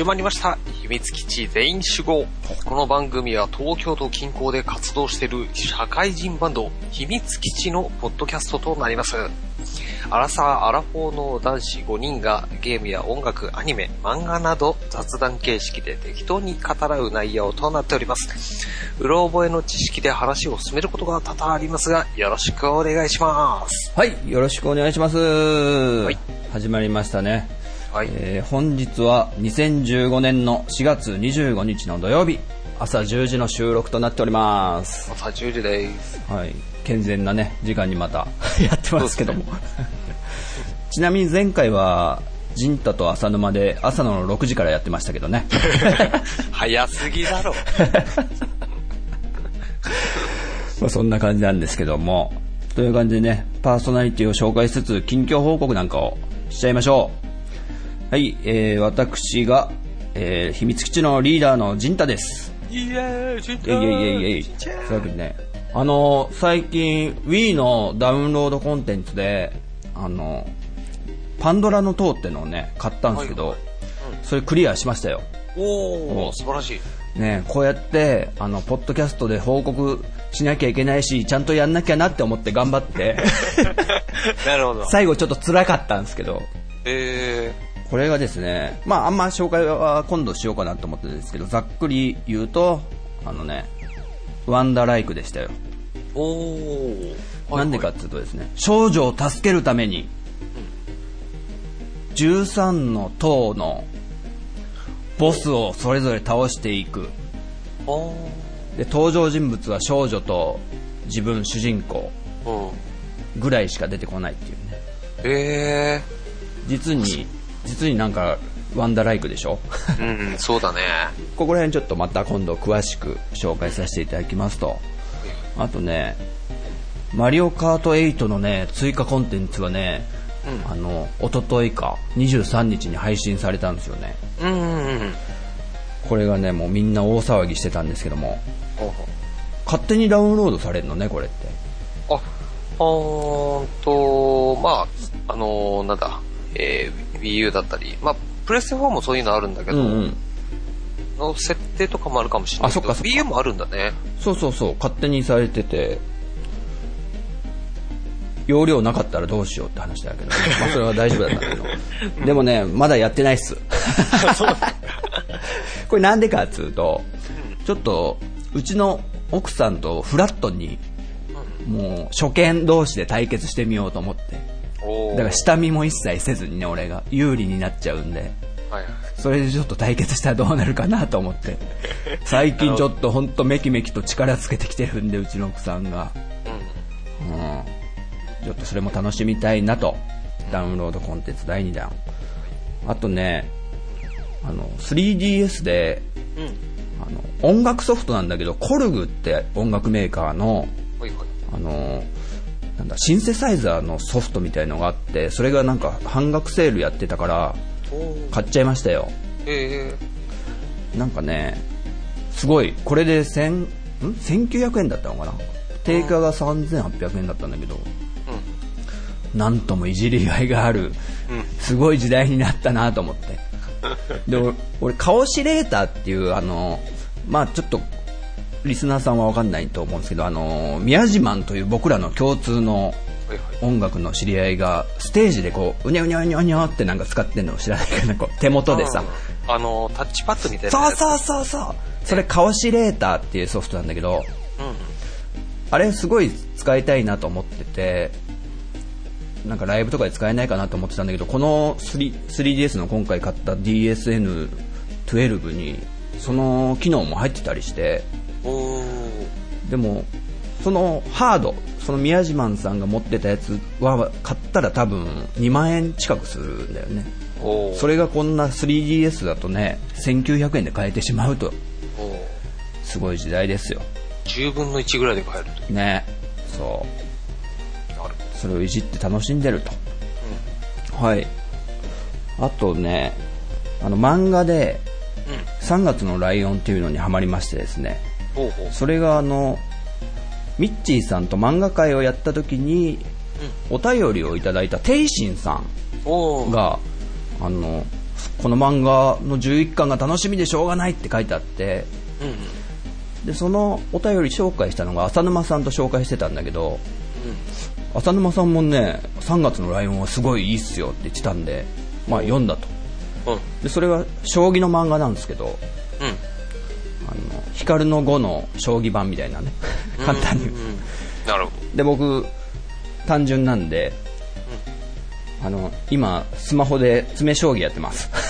始まりました。秘密基地全員集合。この番組は東京都近郊で活動している社会人バンド、秘密基地のポッドキャストとなります。アラサー・アラフォーの男子5人がゲームや音楽、アニメ、漫画など雑談形式で適当に語らう内容となっております。うろ覚えの知識で話を進めることが多々ありますが、よろしくお願いします。はい、よろしくお願いします。い始まりましたね。はい。えー本日は2015年の4月25日の土曜日、朝10時の収録となっております。朝10時です。はい、健全なね、時間にまた やってますけども。ちなみに前回は、ジンタと浅沼で朝の6時からやってましたけどね。早すぎだろ。まあそんな感じなんですけども。という感じでね、パーソナリティを紹介しつつ、近況報告なんかをしちゃいましょう。はい、えー、私が、えー、秘密基地のリーダーのジンタです。イエーイ、ジンいえいえいえいえい。そういうわけでね、あのー最近、Wii のダウンロードコンテンツで、あのーパンドラの塔ってのをね、買ったんですけど、はいそれクリアしましたよ。おー、素晴らしい。ね、こうやって、あの、ポッドキャストで報告しなきゃいけないし、ちゃんとやんなきゃなって思って頑張って、なるほど。最後ちょっと辛かったんですけど、えこれがですね、まああんま紹介は今度しようかなと思ってるんですけど、ざっくり言うと、あのね、ワンダーライクでしたよ。ー、おー。なんでかっていうとですね、少女を助けるために、13の塔のボスをそれぞれ倒していく。おで、登場人物は少女と自分主人公。ぐらいしか出てこないっていうね。え実に、実になんか、ワンダーライクでしょ？ー。うん、そうだね。ここら辺ちょっとまた今度詳しく紹介させていただきますと、あとね、マリオカート8のね、追加コンテンツはね、あの、おとといか、23日に配信されたんですよね。うんうんうん。これがね、もうみんな大騒ぎしてたんですけども、勝手にダウンロードされるのね、これって。あ、あと、まあ、あのーなんだ、えー、Wii U だったり、まあ、プレステ4もそういうのあるんだけど、うんうん。の設定とかもあるかもしれないけど、Wii U もあるんだね。そうそうそう、勝手にされてて、容量なかったらどうしようって話だけど、まあそれは大丈夫だったけど。でもね、まだやってないっす。これなんでかっつうと、ちょっと、うちの奥さんとフラットに、もう初見同士で対決してみようと思って。だから下見も一切せずにね、俺が有利になっちゃうんで。はいはい。それでちょっと対決したらどうなるかなと思って。最近ちょっとほんとメキメキと力つけてきてるんで、うちの奥さんが。うん。うん。ちょっとそれも楽しみたいなと。ダウンロードコンテンツ第2弾。あとね、あの、3DS で、うん。あの、音楽ソフトなんだけど、コルグって音楽メーカーの、はいはい。あの、なんだ、シンセサイザーのソフトみたいのがあって、それがなんか半額セールやってたから。買っちゃいましたよ。えなんかね、すごい、これで1000、ん ?1900 円だったのかな？定価が3800円だったんだけど、ー。うん。なんともいじりがいがある、うん。すごい時代になったなと思って。で、俺、俺カオシレーターっていう、あの、まあちょっと、リスナーさんはわかんないと思うんですけど、あの、宮島という僕らの共通の。音楽の知り合いが、ステージでこう、うにゃうにゃうにゃうにゃってなんか使ってんのを知らないかな、こう、手元でさ。あの、タッチパッドみたいなそう。そうそうそうそれカオシレーターっていうソフトなんだけど、うんうん。あれすごい使いたいなと思ってて、なんかライブとかで使えないかなと思ってたんだけど、この 3- 3DS の今回買った DSN12 に、その機能も入ってたりして。でも、そのハード、その宮島さんが持ってたやつは買ったら多分2万円近くするんだよね。それがこんな 3DS だとね、1900円で買えてしまうと。すごい時代ですよ。10分の1ぐらいで買えると。ね。そう。なるそれをいじって楽しんでると。はい。あとね、あの漫画でうん。うん。3月のライオンっていうのにハマりましてですね、ほうほう。それがあの、ミッチーさんと漫画会をやった時に、お便りをいただいたテイシンさん。が、あの、この漫画の11巻が楽しみでしょうがないって書いてあって、うんうん。で、そのお便り紹介したのが浅沼さんと紹介してたんだけど、浅沼さんもね、3月のライオンはすごいいいっすよって言ってたんで、まあ読んだと。うん。うん。で、それは将棋の漫画なんですけど、うん。あの、光の碁の将棋版みたいなね、簡単に。言ううん。なるほで僕単純なんで、あの今スマホで詰将棋やってます。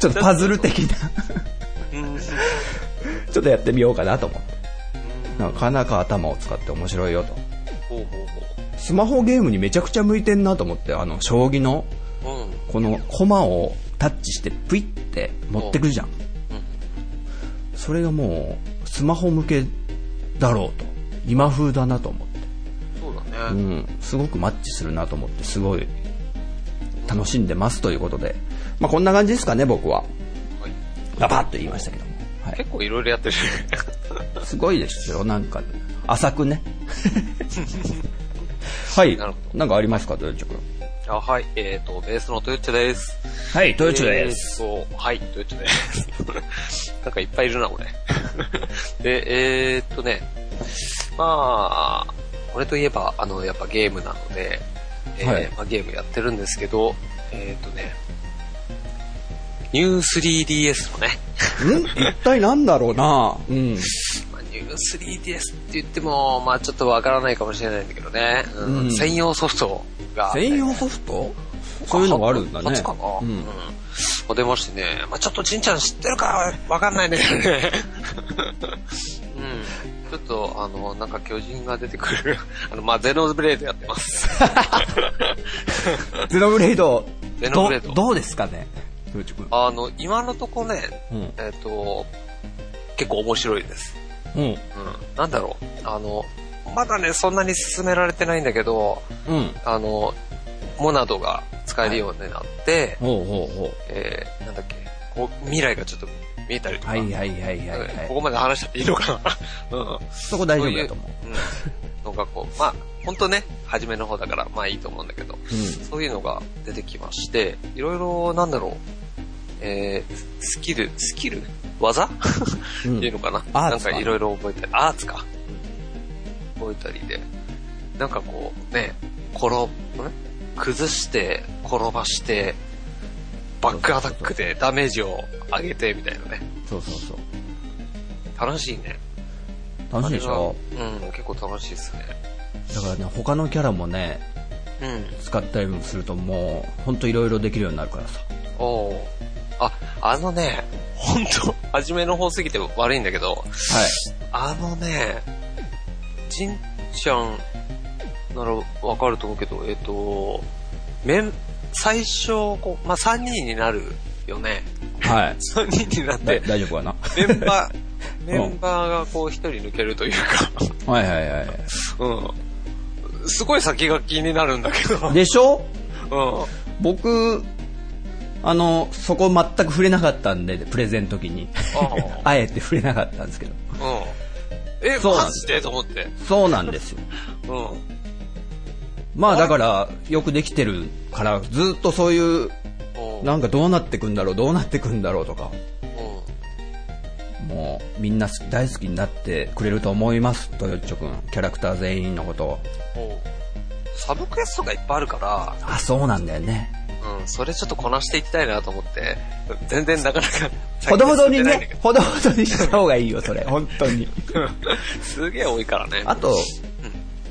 ちょっとパズル的な。ど。うん。ちょっとやってみようかなと思って。なかなか頭を使って面白いよと。ほうほうスマホゲームにめちゃくちゃ向いてんなと思ってあの将棋の。この駒をタッチしてプイって持ってくるじゃんそれがもうスマホ向けだろうと今風だなと思ってそうだうね。ん、すごくマッチするなと思って、すごい楽しんでますということで、まあこんな感じですかね、僕は。はいガバッと言いましたけども。はい、結構いろいろやってる。すごいですよ、なんか、浅くね。はい。なんかありますか、豊地君？あ、はい。えっ、と、ベースのトヨッチョです。はい、豊地です。えーとはい、トヨッチョです。なんかいっぱいいるな、俺。で、えー、っとね、まあ、俺といえば、あの、やっぱゲームなので、えーはいまあ、ゲームやってるんですけど、えー、っとね、ニュー 3DS のね、ん？一体なんだろうなうん。まあ、ニュー 3DS って言っても、まあちょっとわからないかもしれないんだけどね、うんうん専用ソフトが、専用ソフト？そういうのがあるんだね。初かな、ううんん。まあ出ましてね、まあちょっとちんちゃん知ってるかわかんないんだけどね。うん。ちょっと、あの、なんか巨人が出てくる、あの、まあゼノブレードやってます。ゼノブレイド、ゼノブレードどどうですかね？あの、今のとこね、うん。えっ、と、結構面白いです。うん。うん。なんだろう、あの、まだね、そんなに進められてないんだけど、うん。あの、モナドが使えるようになって、ほうほうほえー、なんだっけ、こう、未来がちょっと見えたりとう。か。はいはいはいはいはい。ここまで話しちゃっていいのかな うん。そこ大丈夫だと思う。うん。のがこう、まあ、ほんとね、初めの方だから、まあいいと思うんだけど、うん。そういうのが出てきまして、いろいろ、なんだろう、えー、スキル、スキル？技、うんっていうのかな？なんアーツかかいろいろ覚えたり、アーツか。覚えたりで、なんかこう、ね、転崩して、転ばして、バックアタックでダメージを上げて、みたいなね。そうそうそう。楽しいね。楽しいでしょ？うん、結構楽しいですね。だからね、他のキャラもね、うん。使ったりもするともう、ほんといろいろできるようになるからさ。おーあ、あのね、ほんと、初めの方すぎて悪いんだけど、はい。あのね、じんちゃんならわかると思うけど、えっ、と、メン、最初、こう、まあ、3人になるよね。はい。3人になっだて、大丈夫かな？メンバー、メンバーがこう一人抜けるというか、はいはいはい。うん。すごい先が気になるんだけど、うん。でしょ？僕、あの、そこ全く触れなかったんで、プレゼンの時に。ああ えて触れなかったんですけど。うん。え、そうなんでと思って。そうなんですよ。うん。まあだから、よくできてるから、ずっとそういう、うんなんかどうなってくんだろう、どうなってくんだろうとか、うんもうみんな大好きになってくれると思います、トヨッチョくん。キャラクター全員のことを。サブクエストがいっぱいあるから、あ、そうなんだよね。うん、それちょっとこなしていきたいなと思って、全然なかなか、ほどほどにね、ほどほどにした方がいいよ、それ。本当に。ど すげえ多いからね。あと、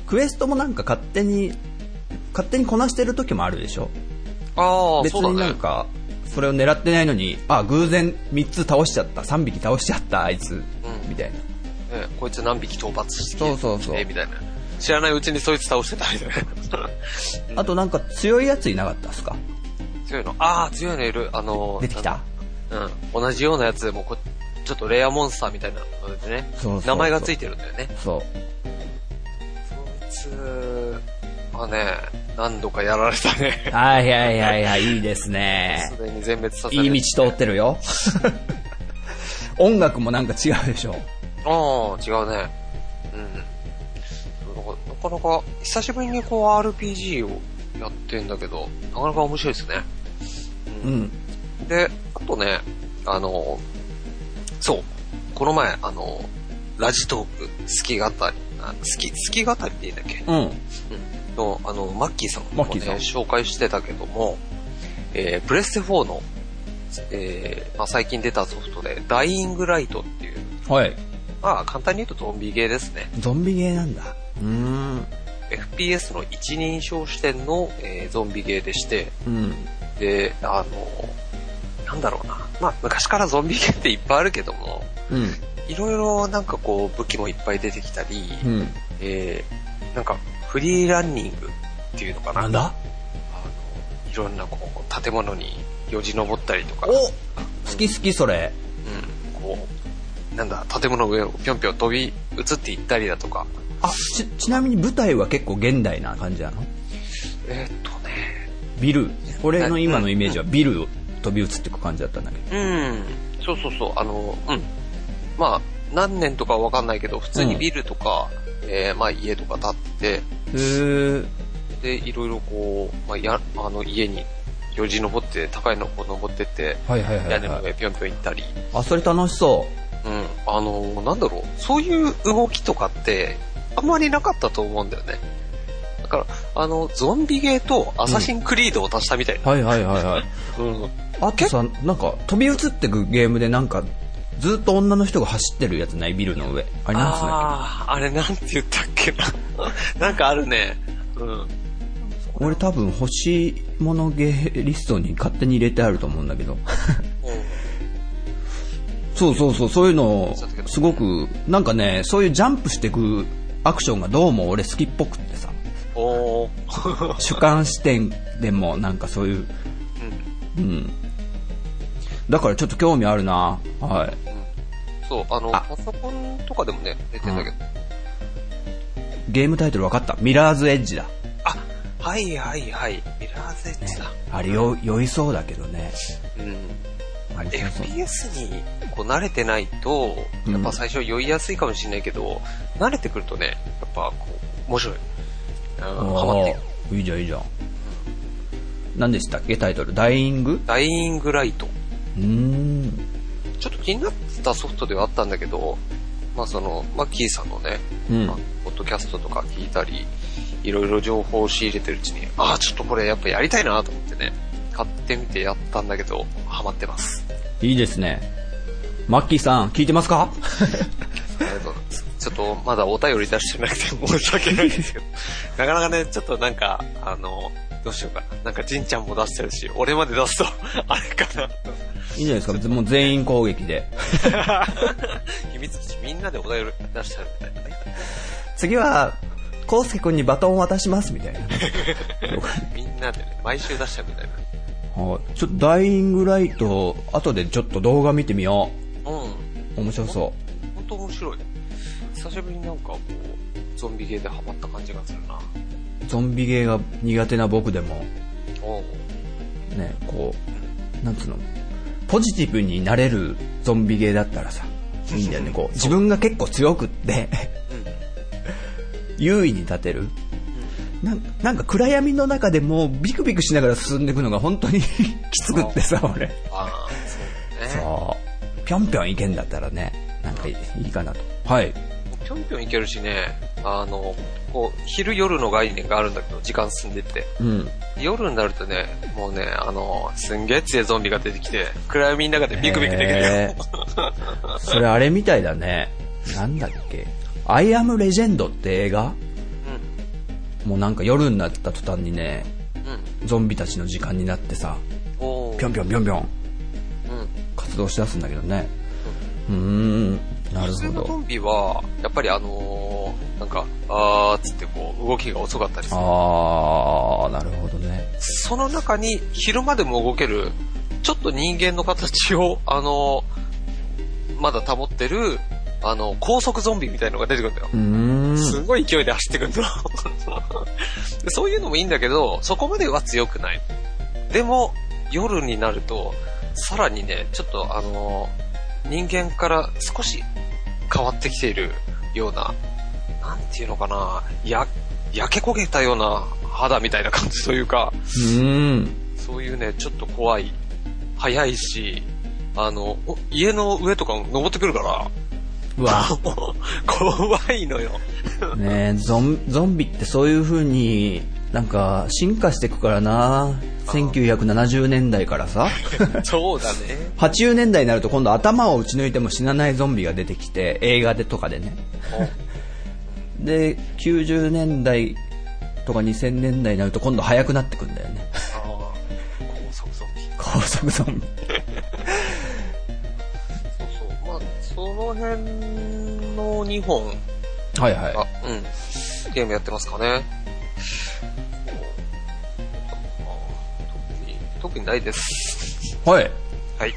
クエストもなんか勝手に、勝手にこなしてる時もあるでしょ？ああ、別になん。か、それを狙ってないのに、あ、偶然3つ倒しちゃった、3匹倒しちゃった、あいつ、んみたいな。ねこいつ何匹討伐してそうそうそうみたいな。知らないうちにそいつ倒してたみたいな。あとなんか強いやついなかったですか？強いのああ、強いのいる。あのー出てきた？うん。同じようなやつでもこ、ちょっとレアモンスターみたいなのでね。そうそうそう名前がついてるんだよね。そう。そいつはね、何度かやられたね。はいはいはいはい、いいですね。すでに全滅させいい道通ってるよ。音楽もなんか違うでしょ。ああ、違うね。うん。なかなか、なか久しぶりにこう RPG をやってんだけど、なかなか面白いですね。うん。で、あとね、あの、そう、この前、あの、ラジトーク、好き語り、あ好き、好き語りっていいんだっけ？うん。の、あの、マッキーさんも、ね、マッキーさん紹介してたけども、えー、プレステ4の、えーまあ、最近出たソフトで、ダイイングライトっていう、はい。まあ、簡単に言うとゾンビゲーですね。ゾンビゲーなんだ。うーん。FPS の一人称視点の、えーゾンビゲーでして、うん。で、あの、なんだろうな。まあ、昔からゾンビゲーっていっぱいあるけども、うん。いろいろなんかこう、武器もいっぱい出てきたり、うん。えーなんか、フリーランニングっていうのかな。なんだ？あの、いろんなこう、建物によじ登ったりとか、お好き好きそれ。うん、こう、なんだ、建物の上をぴょんぴょん飛び移っていったりだとか、あ、ち、ちなみに舞台は結構現代な感じなの？えーっとね、ビル。俺の今のイメージはビルを飛び移っていく感じだったんだけど。うん、そうそうそう、あの、うん。まあ、何年とかはわかんないけど、普通にビルとか、えーまあ家とか建って。で、いろいろこう、まあ、や、あの家によじ登って、高いのこう登ってって、はいはいはい、屋根のはい。上ぴょんぴょん行ったり、あ、それ楽しそうん、あの、なんだろう、そういう動きとかって、あんまりなかったと思うんだよね。だから、あの、ゾンビゲーとアサシンクリードを足したみたいな。う。はいはいはいはい。うん。あとさ、なんか飛び移ってくゲームでなんか、ずっと女の人が走ってるやつない？ビルの上。あれなんつうんだっああ、あれなんて言ったっけな。なんかあるね。うん。け俺多分欲しいものゲーリストに勝手に入れてあると思うんだけど。そうそうそう、そういうのすごく、なんかね、そういうジャンプしてくアクションがどうも俺好きっぽくって。主観視点でもなんかそういう、うん。うん。だからちょっと興味あるなはい。そう、あの、あパソコンとかでもね、出てんだけど。ゲームタイトル分かった。ミラーズエッジだ。あ、はいはいはい。ミラーズエッジだ。あれよ、酔いそうだけどね。うん。あれ FPS にこう慣れてないと、うんやっぱ最初酔いやすいかもしれないけど、慣れてくるとね、やっぱこう、面白い。うん、ハマっていく。あーいいじゃんいいじゃん。何でしたっけ？タイトル。ダイイング？ダイイングライト。うーん。ちょっと気になってたソフトではあったんだけど、まあその、マッキーさんのね、うんまあ。ポッドキャストとか聞いたり、いろいろ情報を仕入れてるうちに、ああ、ちょっとこれやっぱやりたいなと思ってね、買ってみてやったんだけど、ハマってます。いいですね。マッキーさん、聞いてますか？ありがとうございます。ちょっとまだお便り出してなくて申し訳ないんですけど、なかなかね、ちょっとなんか、あの、どうしようかな。なんか、ジンちゃんも出してるし、俺まで出すと、あれかな。いいんじゃないですかもう全員攻撃で。秘密基地みんなでお便り出しちゃうみたいなね。次は、コウスケ君にバトンを渡しますみたいな。みんなでね、毎週出しちゃうみたいはいちょっとダイイングライト、後でちょっと動画見てみよな。うん。う。面白そ本当面白い。久しぶりになんかこう、ゾンビゲーでハマった感じがするな。う。ゾンビゲーが苦手な僕でも、ね、こう、なんつうの、ポジティブになれるゾンビゲーだったらさ、いいんだよね。こう、自分が結構強くって、優位に立てる。なんなんか暗闇の中でもビクビクしながら進んでいくのが本当に きつくってさ、俺。ああ、そうね。そう。ぴょんぴょんいけんだったらね、なんかいいかなと。はい。ぴょんぴょんいけるしね、あの、こう、昼夜の概念があるんだけど、時間進んでって。うん。夜になるとね、もうね、あの、すんげえ強いゾンビが出てきて、暗闇の中でビクビクできるよ。へー それあれみたいだね。なんだっけ？アイアムレジェンドって映画？もうなんか夜になった途端にね、うん。うん。ゾンビたちの時間になってさ、ぴょんぴょんぴょんぴょんうん。活動しだすんだけどね。うーん、なる普通ほど。のゾンビは、やっぱりあのーなんか、あーっつってこう、動きが遅かったりする。あー、なるほどね。その中に昼間でも動ける、ちょっと人間の形を、あのーまだ保ってる、あの、高速ゾンビみたいのが出てくるんだよ。すごい勢いで走ってくるの。で そういうのもいいんだけど、そこまでは強くない。でも、夜になると、さらにね、ちょっとあのー人間から少し変わってきているような、なんていうのかな、や、焼け焦げたような肌みたいな感じというか、うん。そういうね、ちょっと怖い、早いし、あの、お家の上とか登ってくるから、うわ。怖いのよ。ねえゾン、ゾンビってそういう風になんか進化していくからな。1970年代からさ。そうだね。80年代になると今度頭を打ち抜いても死なないゾンビが出てきて、映画でとかでね。で、90年代とか2000年代になると今度速くなってくんだよね。ああ、高速ゾンビ。高速ゾンビ。そうそう。まあ、その辺の2本はいはいが、。うん、ゲームやってますかね。特に、ないです。はい。はい。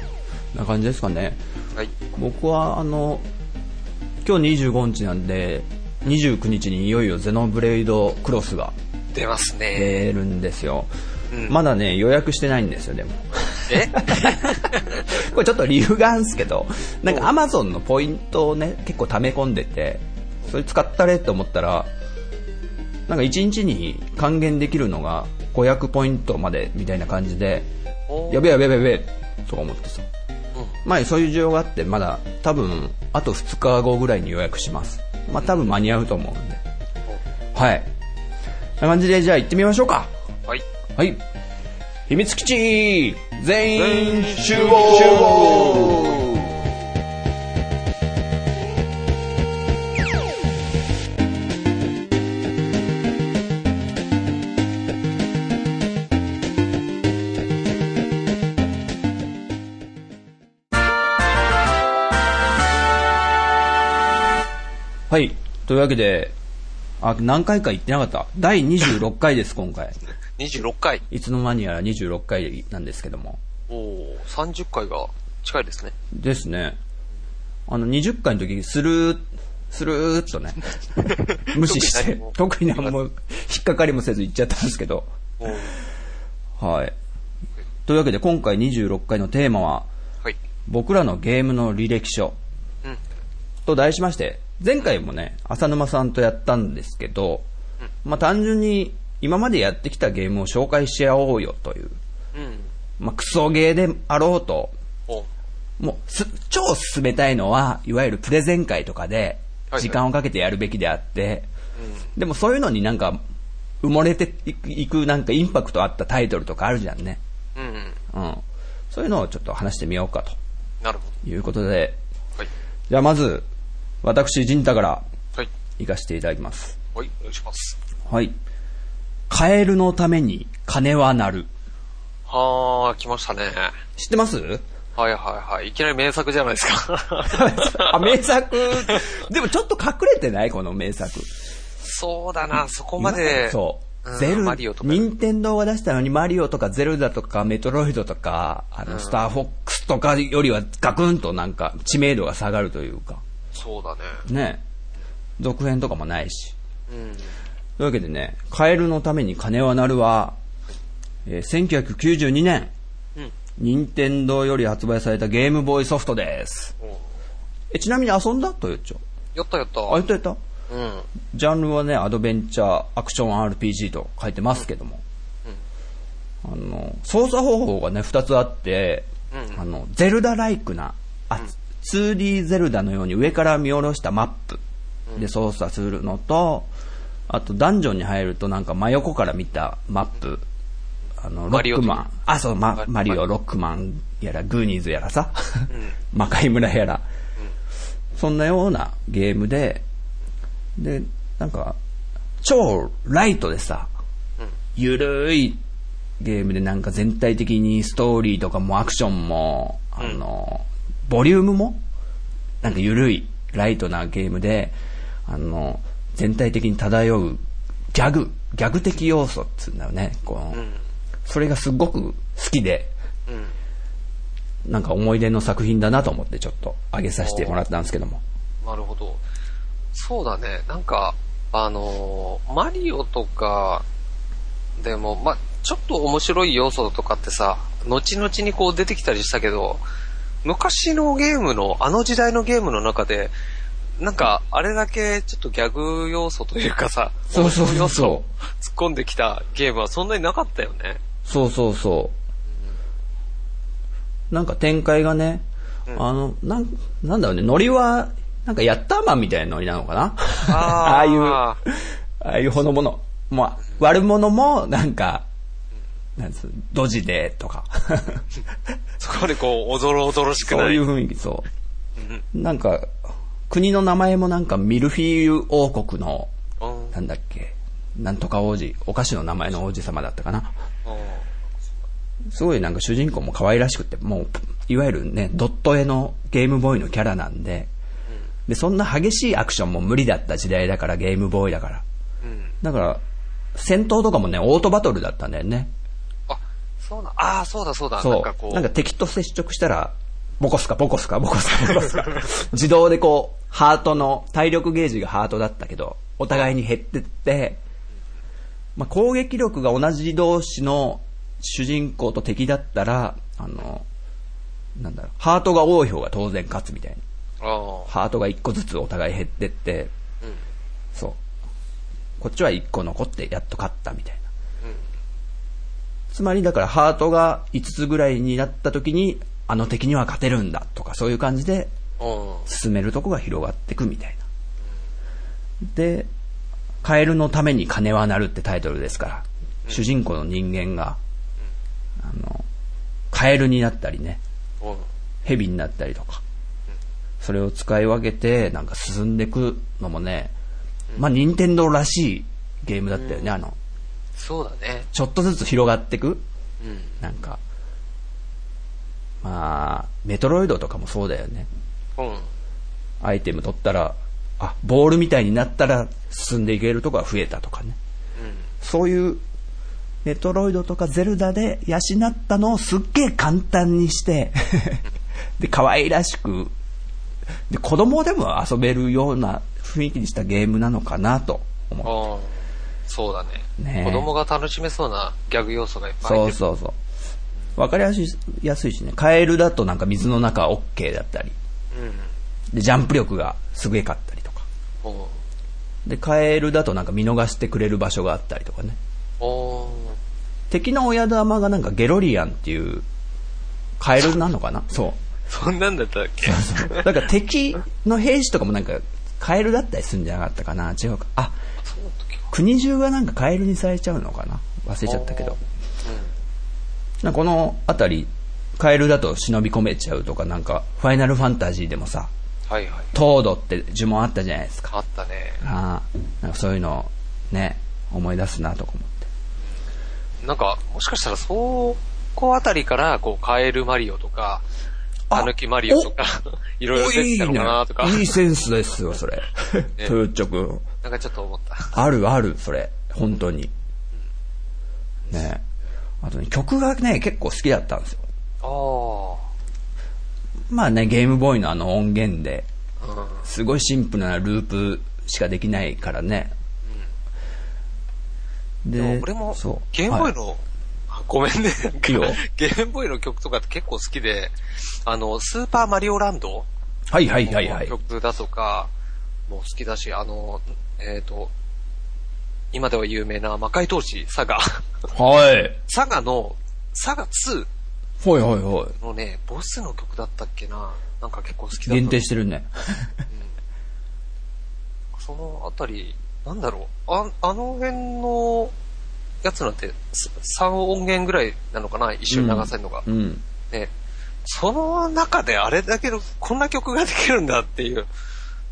な感じですかね。はい。僕はあの、今日25日なんで、29日にいよいよゼノブレイドクロスが出ますね。出るんですよ。うんまだね、予約してないんですよ、でも。え？これちょっと理由があるんですけど、なんか Amazon のポイントをね、結構溜め込んでて、それ使ったれって思ったら、なんか1日に還元できるのが500ポイントまでみたいな感じで、おやべえやべえやべえとか思ってさ。うんまあそういう需要があって、まだ多分あと2日後ぐらいに予約します。まあ多分間に合うと思うんで。はい。こんな感じでじゃあ行ってみましょうか。はい。はい。秘密基地全員集合というわけで、あ、何回か行ってなかった？第26回です、今回。26回。いつの間にやら26回なんですけども。おお30回が近いですね。ですね。あの、20回の時、スルー、スルーっとね、無視して、特に何も引っかかりもせず行っちゃったんですけど。はい。というわけで、今回26回のテーマは、はい。僕らのゲームの履歴書うん。と題しまして、前回もね、浅沼さんとやったんですけど、まあ単純に今までやってきたゲームを紹介し合おうよという、うん。まあクソゲーであろうと、おもうす、超進めたいのは、いわゆるプレゼン会とかで、時間をかけてやるべきであって、でもそういうのになんか、埋もれていく、なんかインパクトあったタイトルとかあるじゃんね。うん。うん。うん。そういうのをちょっと話してみようかなるほということで、ど。はい。じゃあまず、私、陣太からはい。行かせていただきます。はい。お願いします。はい。カエルのために金は鳴る。はー、来ましたね。知ってます？はいはいはい。いきなり名作じゃないですか。あ、名作？でもちょっと隠れてない？この名作。そうだな、そこまで。そう。うんゼル、マリオとか。任天堂が出したのにマリオとかゼルダとかメトロイドとか、あの、スターフォックスとかよりはガクンとなんか知名度が下がるというか、そうだね。ね。続編とかもないし。うん。というわけでね、カエルのために金は鳴るは、えー1992年、うん。任天堂より発売されたゲームボーイソフトです。おえ、ちなみに遊んだ？トヨッチョ。やったやった。あ、やったやった？うん。ジャンルはね、アドベンチャー、アクション RPG と書いてますけども。あの、操作方法がね、二つあって、うんあの、ゼルダライクな、あ、2D ゼルダのように上から見下ろしたマップ。で操作するのと、あとダンジョンに入るとなんか真横から見たマップ、あの、ロックマン、あ、そう、まマ、マリオ、ロックマンやら、グーニーズやらさ、魔界村やら、そんなようなゲームで、で、なんか、超ライトでさ、ゆるいゲームでなんか全体的にストーリーとかもアクションも、あの、ボリュームも、なんかゆるいライトなゲームで、あの、全体的に漂うギャグ、ギャグ的要素っつうんだよね。このうん。それがすごく好きで、うん。なんか思い出の作品だなと思ってちょっと上げさせてもらったんですけども。なるほど。そうだね。なんか、あのーマリオとか、でも、まあ、ちょっと面白い要素とかってさ、後々にこう出てきたりしたけど、昔のゲームの、あの時代のゲームの中で、なんか、あれだけちょっとギャグ要素というかさ、そうそうそう突っ込んできたゲームはそんなになかったよね。そうそうそう。なんか展開がね、あの、なん、なんだろうね、ノリは、なんかヤッターマンみたいなノリなのかな？あ あいう、ああいうほのもの。まあ、悪者も、なんか、なんつうドジで、とか。そこでこう、おどろおどろしくない。そういう雰囲気、そう。なんか、国の名前もなんかミルフィーユ王国の、うんなんだっけ、なんとか王子、お菓子の名前の王子様だったかな。すごいなんか主人公も可愛らしくて、もう、いわゆるね、ドット絵のゲームボーイのキャラなんで、で、そんな激しいアクションも無理だった時代だから、ゲームボーイだから。うん。だから、戦闘とかもね、オートバトルだったんだよね。あ、そうな、ああ、そうだそうだ。そう。なんかこう、なんか敵と接触したら、ボコスかボコスかボコスか ボコスか。自動でこう、ハートの、体力ゲージがハートだったけど、お互いに減ってって、まあ、攻撃力が同じ同士の主人公と敵だったら、あの、なんだろう、ハートが多い方が当然勝つみたいな。ああ、ハートが一個ずつお互い減ってって、うん。そう。こっちは一個残ってやっと勝ったみたいな。つまりだからハートが5つぐらいになった時に、あの敵には勝てるんだとかそういう感じでうん。進めるとこが広がっていくみたいな。で、カエルのために金は鳴るってタイトルですから、主人公の人間が、あの、カエルになったりね、うん。蛇になったりとか、それを使い分けて、なんか進んでいくのもね、まあ、任天堂らしいゲームだったよね、あの、そうだね。ちょっとずつ広がっていく、うん。なんか、まあ、メトロイドとかもそうだよね。うん。アイテム取ったら、あ、ボールみたいになったら進んでいけるとこが増えたとかね。そういう、メトロイドとかゼルダで養ったのをすっげえ簡単にして、で、可愛らしく、で、子供でも遊べるような雰囲気にしたゲームなのかなと思う。うん。うん。そうだね。ねえ子供が楽しめそうなギャグ要素がいっぱいそ。うそうそう。わかりやすいやすいしね。カエルだとなんか水の中は OK だったり、うん。で、ジャンプ力がすげかったりとか。おで、カエルだとなんか見逃してくれる場所があったりとかね。お敵の親玉がなんかゲロリアンっていう、カエルなのかな？そう。そんなんだったっけ？だから敵の兵士とかもなんかカエルだったりするんじゃなかったかな？違うか。あ、国中がなんかカエルにされちゃうのかな？忘れちゃったけど。なこのあたり、カエルだと忍び込めちゃうとかなんか、ファイナルファンタジーでもさ、はいはい。トードって呪文あったじゃないですか。あったね。ああ、なんかそういうのね、思い出すなとか思って。なんか、もしかしたらそこあたりから、こう、カエルマリオとか、あタヌキマリオとか、いろいろ出てたのかなとか、いいね。いいセンスですよ、それ。トヨッチョ君。なんかちょっと思った。あるある、それ。本当に。ねあとね、曲がね、結構好きだったんですよ。あまあね、ゲームボーイのあの音源で。すごいシンプルなループしかできないからね。ででも俺もそう、ゲームボーイはいごめんね、いいよ ゲームボーイの曲とかって結構好きで、あの、スーパーマリオランドはいはいはいはのい。曲だとか、もう好きだし、あの、えっ、と、今では有名な魔界闘士サガ。はい。サガの、サガ2はいはいはい。のね、ボスの曲だったっけななんか結構好きだった。限定してるね。そのあたり、なんだろう。あ、あの辺のやつなんて、す3音源ぐらいなのかな？一緒に流せるのが。うん。ね。その中であれだけの、こんな曲ができるんだっていう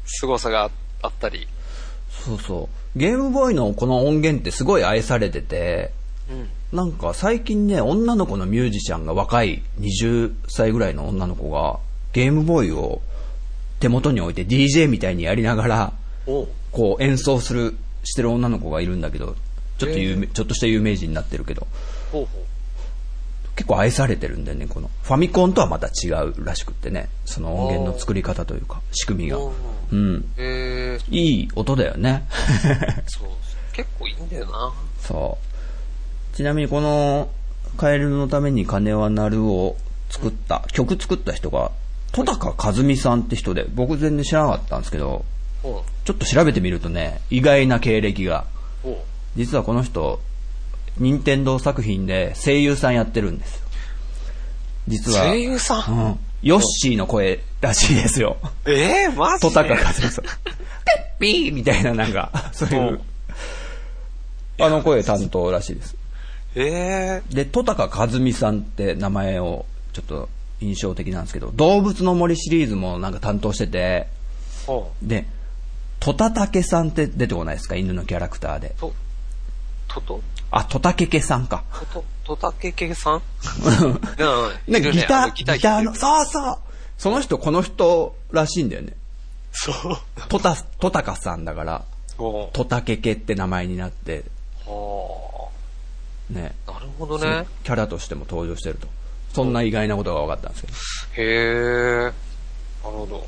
凄さがあったり。そうそう。ゲームボーイのこの音源ってすごい愛されてて、うん。なんか最近ね、女の子のミュージシャンが若い20歳ぐらいの女の子がゲームボーイを手元に置いて DJ みたいにやりながら、こう演奏する、してる女の子がいるんだけど、ちょっと有名、ちょっとした有名人になってるけど、ほうほう。結構愛されてるんだよね、この。ファミコンとはまた違うらしくってね、その音源の作り方というか、仕組みが。おううん。えー、いい音だよね。そう。結構いいんだよな。そう。ちなみにこの、カエルのために金は鳴るを作った、曲作った人が、戸高和美さんって人で、僕全然知らなかったんですけど、ちょっと調べてみるとね、意外な経歴が。実はこの人、任天堂作品で声優さんやってるんですよ。実は、声優さん？うん。ヨッシーの声らしいですよ。ええマジトで？タカ和美さん。ペッピーみたいななんか、そういう、あの声担当らしいです。ええで、トタカ和美さんって名前をちょっと印象的なんですけど、動物の森シリーズもなんか担当してて、で、トタタケさんって出てこないですか？犬のキャラクターで。と、とと、あ、トタケケさんか。とと、とたけけさん？うんなんかギター、ギターの、そうそう。その人、この人らしいんだよね。そう。トタ、トタカさんだから、トタケケって名前になって、はね、あ。なるほどね。キャラとしても登場してると。そんな意外なことが分かったんですけへえ。なるほど。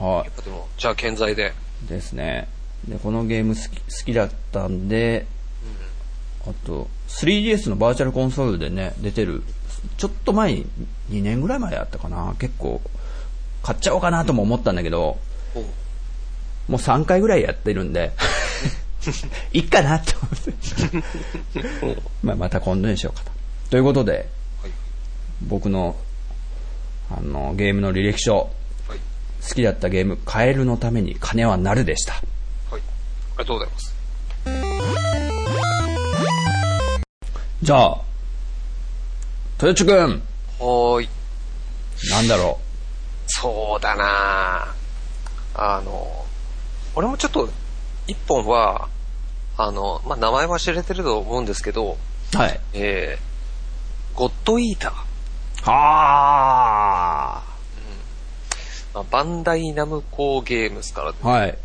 ど。はやっぱでも、じゃあ健在で。い。ですね。で、このゲーム好き好きだったんで、あと、3DS のバーチャルコンソールでね、出てる、ちょっと前に、2年ぐらい前やったかな。結構、買っちゃおうかなとも思ったんだけど、おうもう3回ぐらいやってるんで、いっかなって思って。まあ、また今度にしようかと。ということで、はい。僕の、あの、ゲームの履歴書、はい。好きだったゲーム、カエルのために金はなるでした。はい。ありがとうございます。じゃあ、豊地くん、はーい。なんだろそうだなあの、俺もちょっと、一本は、あの、まあ、名前は知れてると思うんですけど、う。はい。えー、ゴッドイーター。はまあ、バンダイナムコーゲームスから、ー。はい。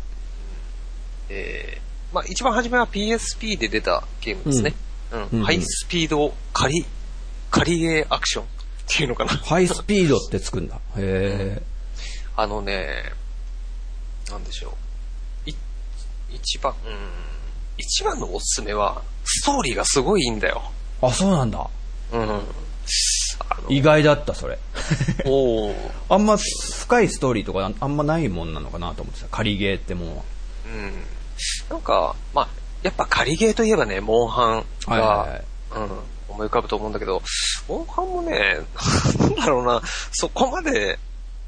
えー、まあ、一番初めは PSP で出たゲームですね。うん。うんうんハイスピード仮、仮ゲーアクションっていうのかな。ハイスピードってつくんだ。へあのね、なんでしょう。い、一番、うん、一番のおすすめは、ストーリーがすごいいいんだよ。ー。あ、そうなんだ。うん。意外だった、それ。おー あんま深いストーリーとかあんまないもんなのかなと思ってた。仮ゲーってもんは。うん。なんか、まあ、やっぱ仮ゲーといえばね、モンハンが、はいはいはい。うん、思い浮かぶと思うんだけど、モンハンもね、なんだろうな、そこまで、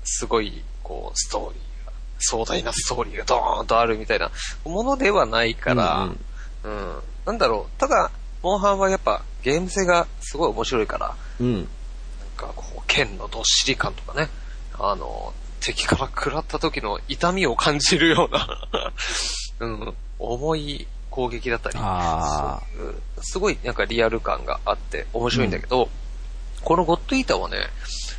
すごい、こう、ストーリーが、壮大なストーリーがドーンとあるみたいなものではないから、うんうん、なんだろう、ただ、モンハンはやっぱゲーム性がすごい面白いから、うん。なんかこう、剣のどっしり感とかね、あの、敵から食らった時の痛みを感じるような、うん、重い攻撃だったり、すごいなんかリアル感があって面白いんだけど、このゴッドイーターはね、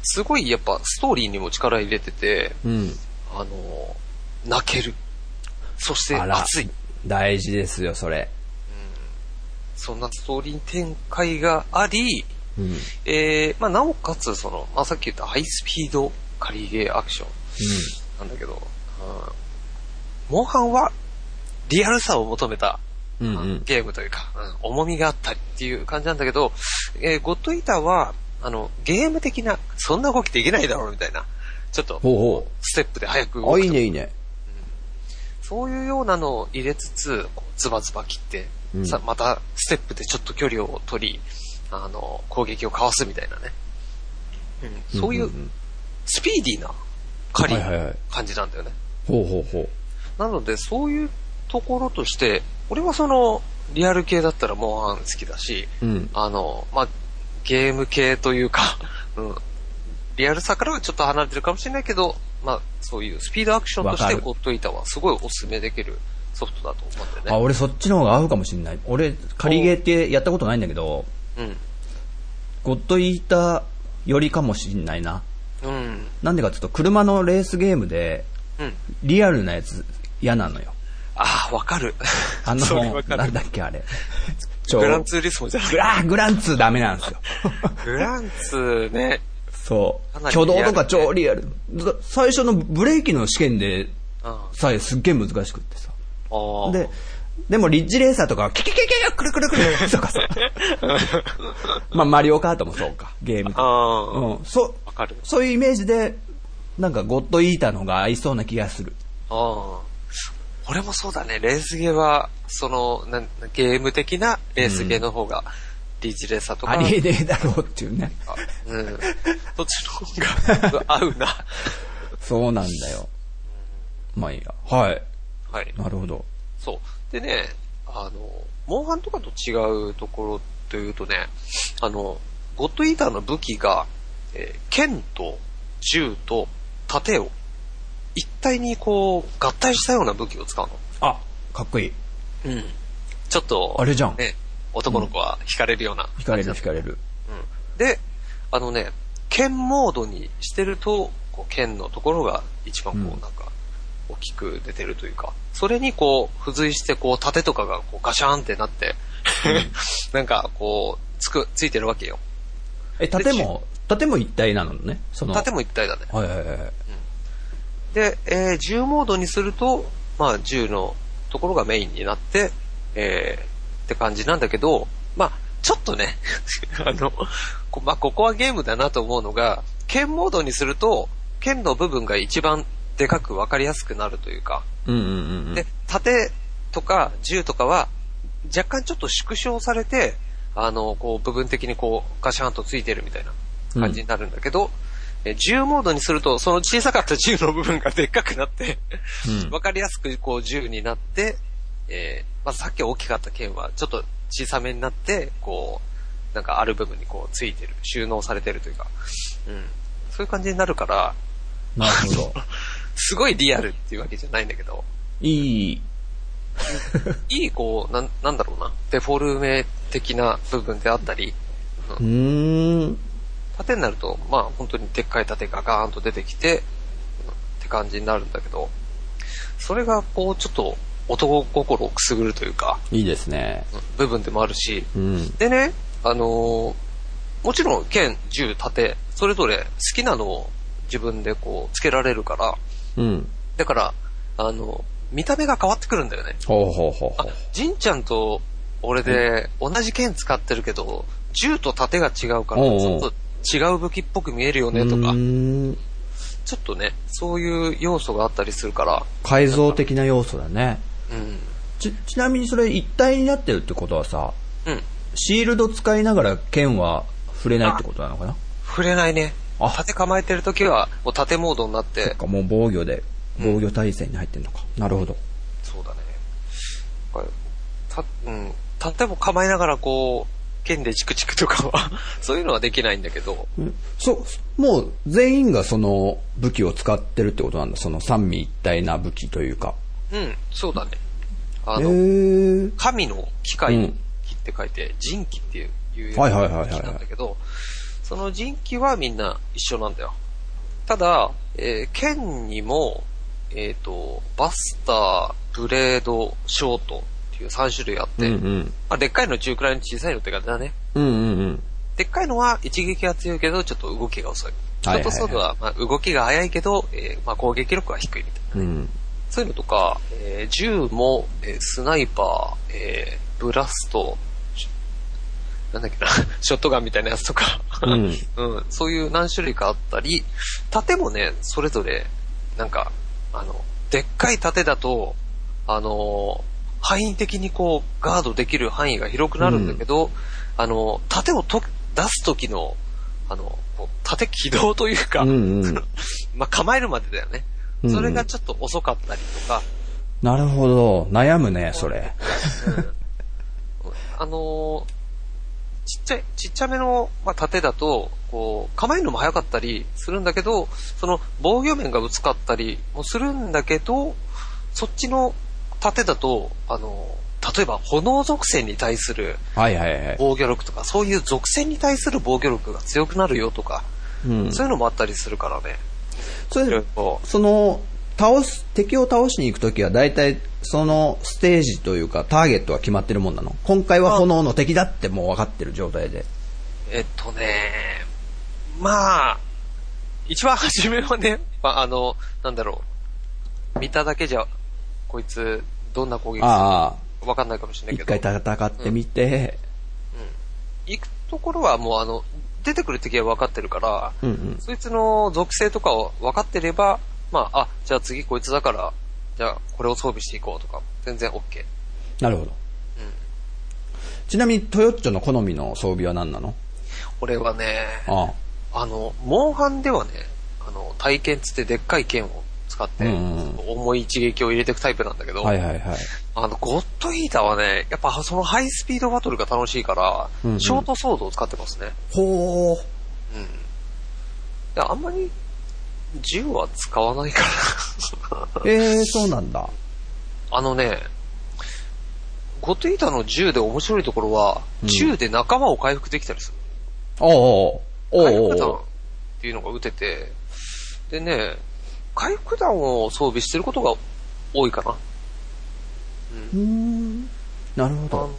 すごいやっぱストーリーにも力入れてて、うん。あの、泣ける。そして熱い。大事ですよ、それ。そんなストーリー展開があり、うん。うん。えー、まあ、なおかつ、その、まあ、さっき言ったハイスピード仮ゲーアクションなんだけど、うん、モンハンはリアルさを求めたうんうん。ゲームというか、うん、重みがあったりっていう感じなんだけど、えーゴッドイーターは、あの、ゲーム的な、そんな動きできないだろうみたいな、ちょっと、ほうほステップで早くう。あ、動くといいね、いいね。そういうようなのを入れつつ、ズバズバ切って、うんさ、またステップでちょっと距離を取り、あの、攻撃をかわすみたいなね。うん、そういううんうんうんスピーディーな狩り感じなんだよね。ほうほうほう。なので、そういうところとして、俺はその、リアル系だったらモンハン好きだし、うん。あの、まあ、ゲーム系というか、うん、リアルさからはちょっと離れてるかもしれないけど、まあ、そういうスピードアクションとしてゴッドイーターはすごいおすすめできるソフトだと思うんだよね。あ、俺そっちの方が合うかもしんない。俺、仮ゲーってやったことないんだけど、うん。ゴッドイーターよりかもしんないな。うん。なんでかっていうと、車のレースゲームで、うん。リアルなやつ嫌なのよ。ああ、わかる。あの。なんだっけあれ。グランツーリスモじゃない？グラグランツーダメなんですよ。グランツーね。そう。挙動とか超リアル。だ最初のブレーキの試験であさえすっげえ難しくってさ。あ。で、でもリッジレーサーとかはキキキキキくるくるくる とかさ。まあマリオカートもそうか、ゲーム。ああ。うん、そわかる。そういうイメージで、なんかゴッドイーターの方が合いそうな気がする。ああ。俺もそうだね。レースゲーは、その、なんゲーム的なレースゲーの方が、リーチレーサーとか。ありえねえだろうっていうね。うん。そっちの方が合うな。そうなんだよ。まあいいや。はい。はい。なるほど。そう。でね、あの、モンハンとかと違うところというとね、あの、ゴッドイーターの武器が、えー剣と銃と盾を一体にこう合体したような武器を使うの？あ、かっこいい。うん。ちょっと、あれじゃんね、男の子は惹かれるような。惹かれる惹かれる。うん。で、あのね、剣モードにしてると、こう剣のところが一番こう、うんなんか、大きく出てるというか、それにこう、付随してこう、盾とかがこうガシャーンってなって、なんかこう、つく、ついてるわけよ。え、盾も、盾も一体なのね？その。盾も一体だね。はいはいはい。で、えー、銃モードにすると、まあ、銃のところがメインになって、えー、って感じなんだけど、まあ、ちょっとね あの、こまあ、ここはゲームだなと思うのが、剣モードにすると、剣の部分が一番でかく分かりやすくなるというか、で、盾とか銃とかは、若干ちょっと縮小されて、あの、こう、部分的にこう、ガシャンとついてるみたいな感じになるんだけど、うんえ、銃モードにすると、その小さかった銃の部分がでっかくなってわ、かりやすくこう銃になって、えー、まずさっき大きかった剣はちょっと小さめになって、こう、なんかある部分にこうついてる、収納されてるというか、うん。そういう感じになるから、なるほど。すごいリアルっていうわけじゃないんだけど。いい。いい、こう、なん、なんだろうな。デフォルメ的な部分であったり。うん。うん縦になると、まあ本当にでっかい縦がガーンと出てきて、うんって感じになるんだけど、それがこうちょっと男心をくすぐるというか、いいですね。うん部分でもあるし、うん。でね、あのーもちろん剣、銃、盾、それぞれ好きなのを自分でこうつけられるから、うん。だから、あの、見た目が変わってくるんだよね。ほうほうほうあほう。、ジンちゃんと俺で同じ剣使ってるけど、銃と盾が違うから、ちょっと違う武器っぽく見えるよねとかちょっとね、そういう要素があったりするから、改造的な要素だね。うん。ち、ちなみにそれ一体になってるってことはさ、うん。シールド使いながら剣は触れないってことなのかな？触れないね。あ盾構えてる時は、もう盾モードになっ、そってか、もう防御で、防御体制に入ってんのか。なるほど。そうだね。た、うん。盾も構えながらこう、剣でチクチクとかは、そういうのはできないんだけど、うんそう、もう全員がその武器を使ってるってことなんだ。その三位一体な武器というか。うん、そうだね。あへの、ー。神の機う械ん機って書いて、人機っていう、いうはいはいはいはいはい機なんだけど、その人機はみんな一緒なんだよ。ただ、えー剣にも、えっ、と、バスター、ブレード、ショートっていう3種類あって、うんうん。まあ、でっかいの中くらいの小さいのって感じだね。うんうんうん。でっかいのは一撃が強いけど、ちょっと動きが遅い。ショートソードは、まあ、動きが速いけど、えーまあ、攻撃力は低いみたいな。うん。そういうのとか、えー銃も、えースナイパー、えーブラスト、しなんだっけな、ショットガンみたいなやつとか、うん うんそういう何種類かあったり、盾もね、それぞれ、なんか、あの、でっかい盾だと、あのー範囲的にこう、ガードできる範囲が広くなるんだけど、あの、盾をと出す時の、あの、盾起動というか、うんうん まあ、構えるまでだよね。うんそれがちょっと遅かったりとか、なるほど。悩むね、それ。あのーちっちゃい、ちっちゃめの、まあ、盾だと、こう、構えるのも早かったりするんだけど、その防御面が薄かったりもするんだけど、そっちの盾だと、あのー例えば炎属性に対するはいはいはい。防御力とか、そういう属性に対する防御力が強くなるよとか、うん。そういうのもあったりするからね。それその、倒す、敵を倒しに行くときは大体そのステージというかターゲットは決まってるもんなの？今回は炎の敵だってもう分かってる状態で。えっとね、まあ、一番初めはね、まあ、あの、なんだろう、見ただけじゃ、こいつ、どんな攻撃するあかわかんないかもしれない一けど、回戦ってみて、行くところはもうあの、出てくる敵は分かってるから、うんうん。そいつの属性とかを分かってれば、まあ、あ、じゃあ次こいつだから、じゃあこれを装備していこうとか、全然 OK。なるほど。ちなみに、トヨッチョの好みの装備は何なの？俺はね、あの、モンハンではね、あの、体剣つってでっかい剣を使って、重い一撃を入れていくタイプなんだけど、はいはいはい。あの、ゴッドイーターはね、やっぱそのハイスピードバトルが楽しいから、うんうんショートソードを使ってますね。ほー。うん。であんまり、銃は使わないから。えー、そうなんだ。あのね、ゴッドイーターの銃で面白いところは、うん銃で仲間を回復できたりする。おうおうおう回復弾おうっていうのが撃てて、でね、回復弾を装備してることが多いかな。うーん。なるほあど。の、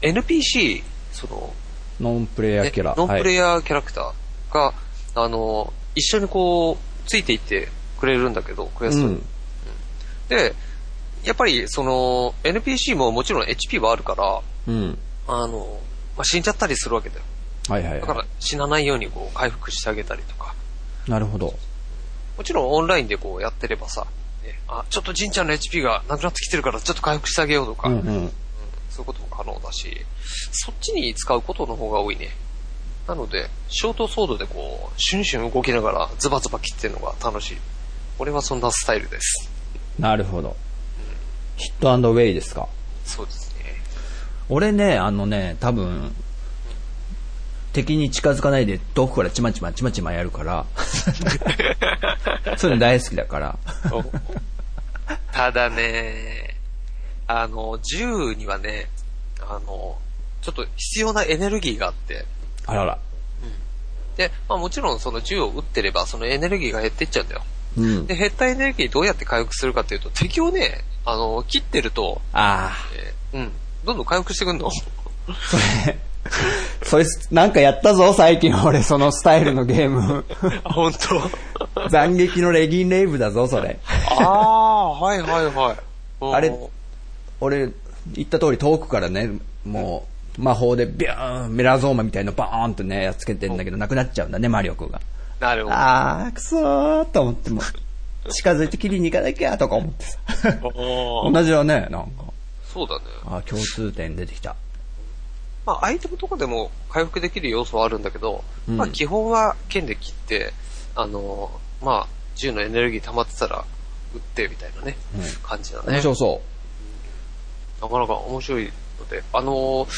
NPC、その、ノンプレイヤーキャラ。ねノンプレイヤヤーキャラクターが、あの、一緒にこう、ついていってくれるんだけど、クエストに。うん。で、やっぱりその、NPC ももちろん HP はあるから、うん。あの、まあ、死んじゃったりするわけだよ。はいはいはだから死なないようにこう回復してあげたりとか。い。なるほど。もちろんオンラインでこうやってればさ、ね、あ、ちょっとジンちゃんの HP がなくなってきてるからちょっと回復してあげようとか、うんうんうん。そういうことも可能だし、そっちに使うことの方が多いね。なので、ショートソードでこう、シュンシュン動きながらズバズバ切ってるのが楽しい。俺はそんなスタイルです。なるほど。ヒットウェイですか？そうですね。俺ね、あのね、多分、敵に近づかないで遠くからちまちまちまちまやるから、そういうの大好きだから。ただね、あの、銃にはね、あの、ちょっと必要なエネルギーがあって、あらら。で、まあもちろんその銃を撃ってればそのエネルギーが減っていっちゃうんだよ。うん。で、減ったエネルギーどうやって回復するかっていうと、敵をね、あの、切ってると、あえーうん、どんどん回復してくんの。あ、それ、それ、なんかやったぞ、最近俺、そのスタイルのゲーム。あ、本当？斬撃のレギンレイブだぞ、それ。ああ、はいはいはい。う んあれ俺、言った通り遠くからね、もう、魔法でビューン、メラゾーマみたいなバーンとね、やっつけてんだけど、なくなっちゃうんだね、魔力が。なるほど。あー、くそーと思っても、近づいて切りに行かなきゃとか思ってさ。同じだね、なんか。そうだね。あー、共通点出てきた。まあ、アイテムとかでも回復できる要素はあるんだけど、うんまあ、基本は剣で切って、あのーまあ、銃のエネルギー溜まってたら、撃ってみたいなね、うん感じだね。面白そなかなか面白いので、あのー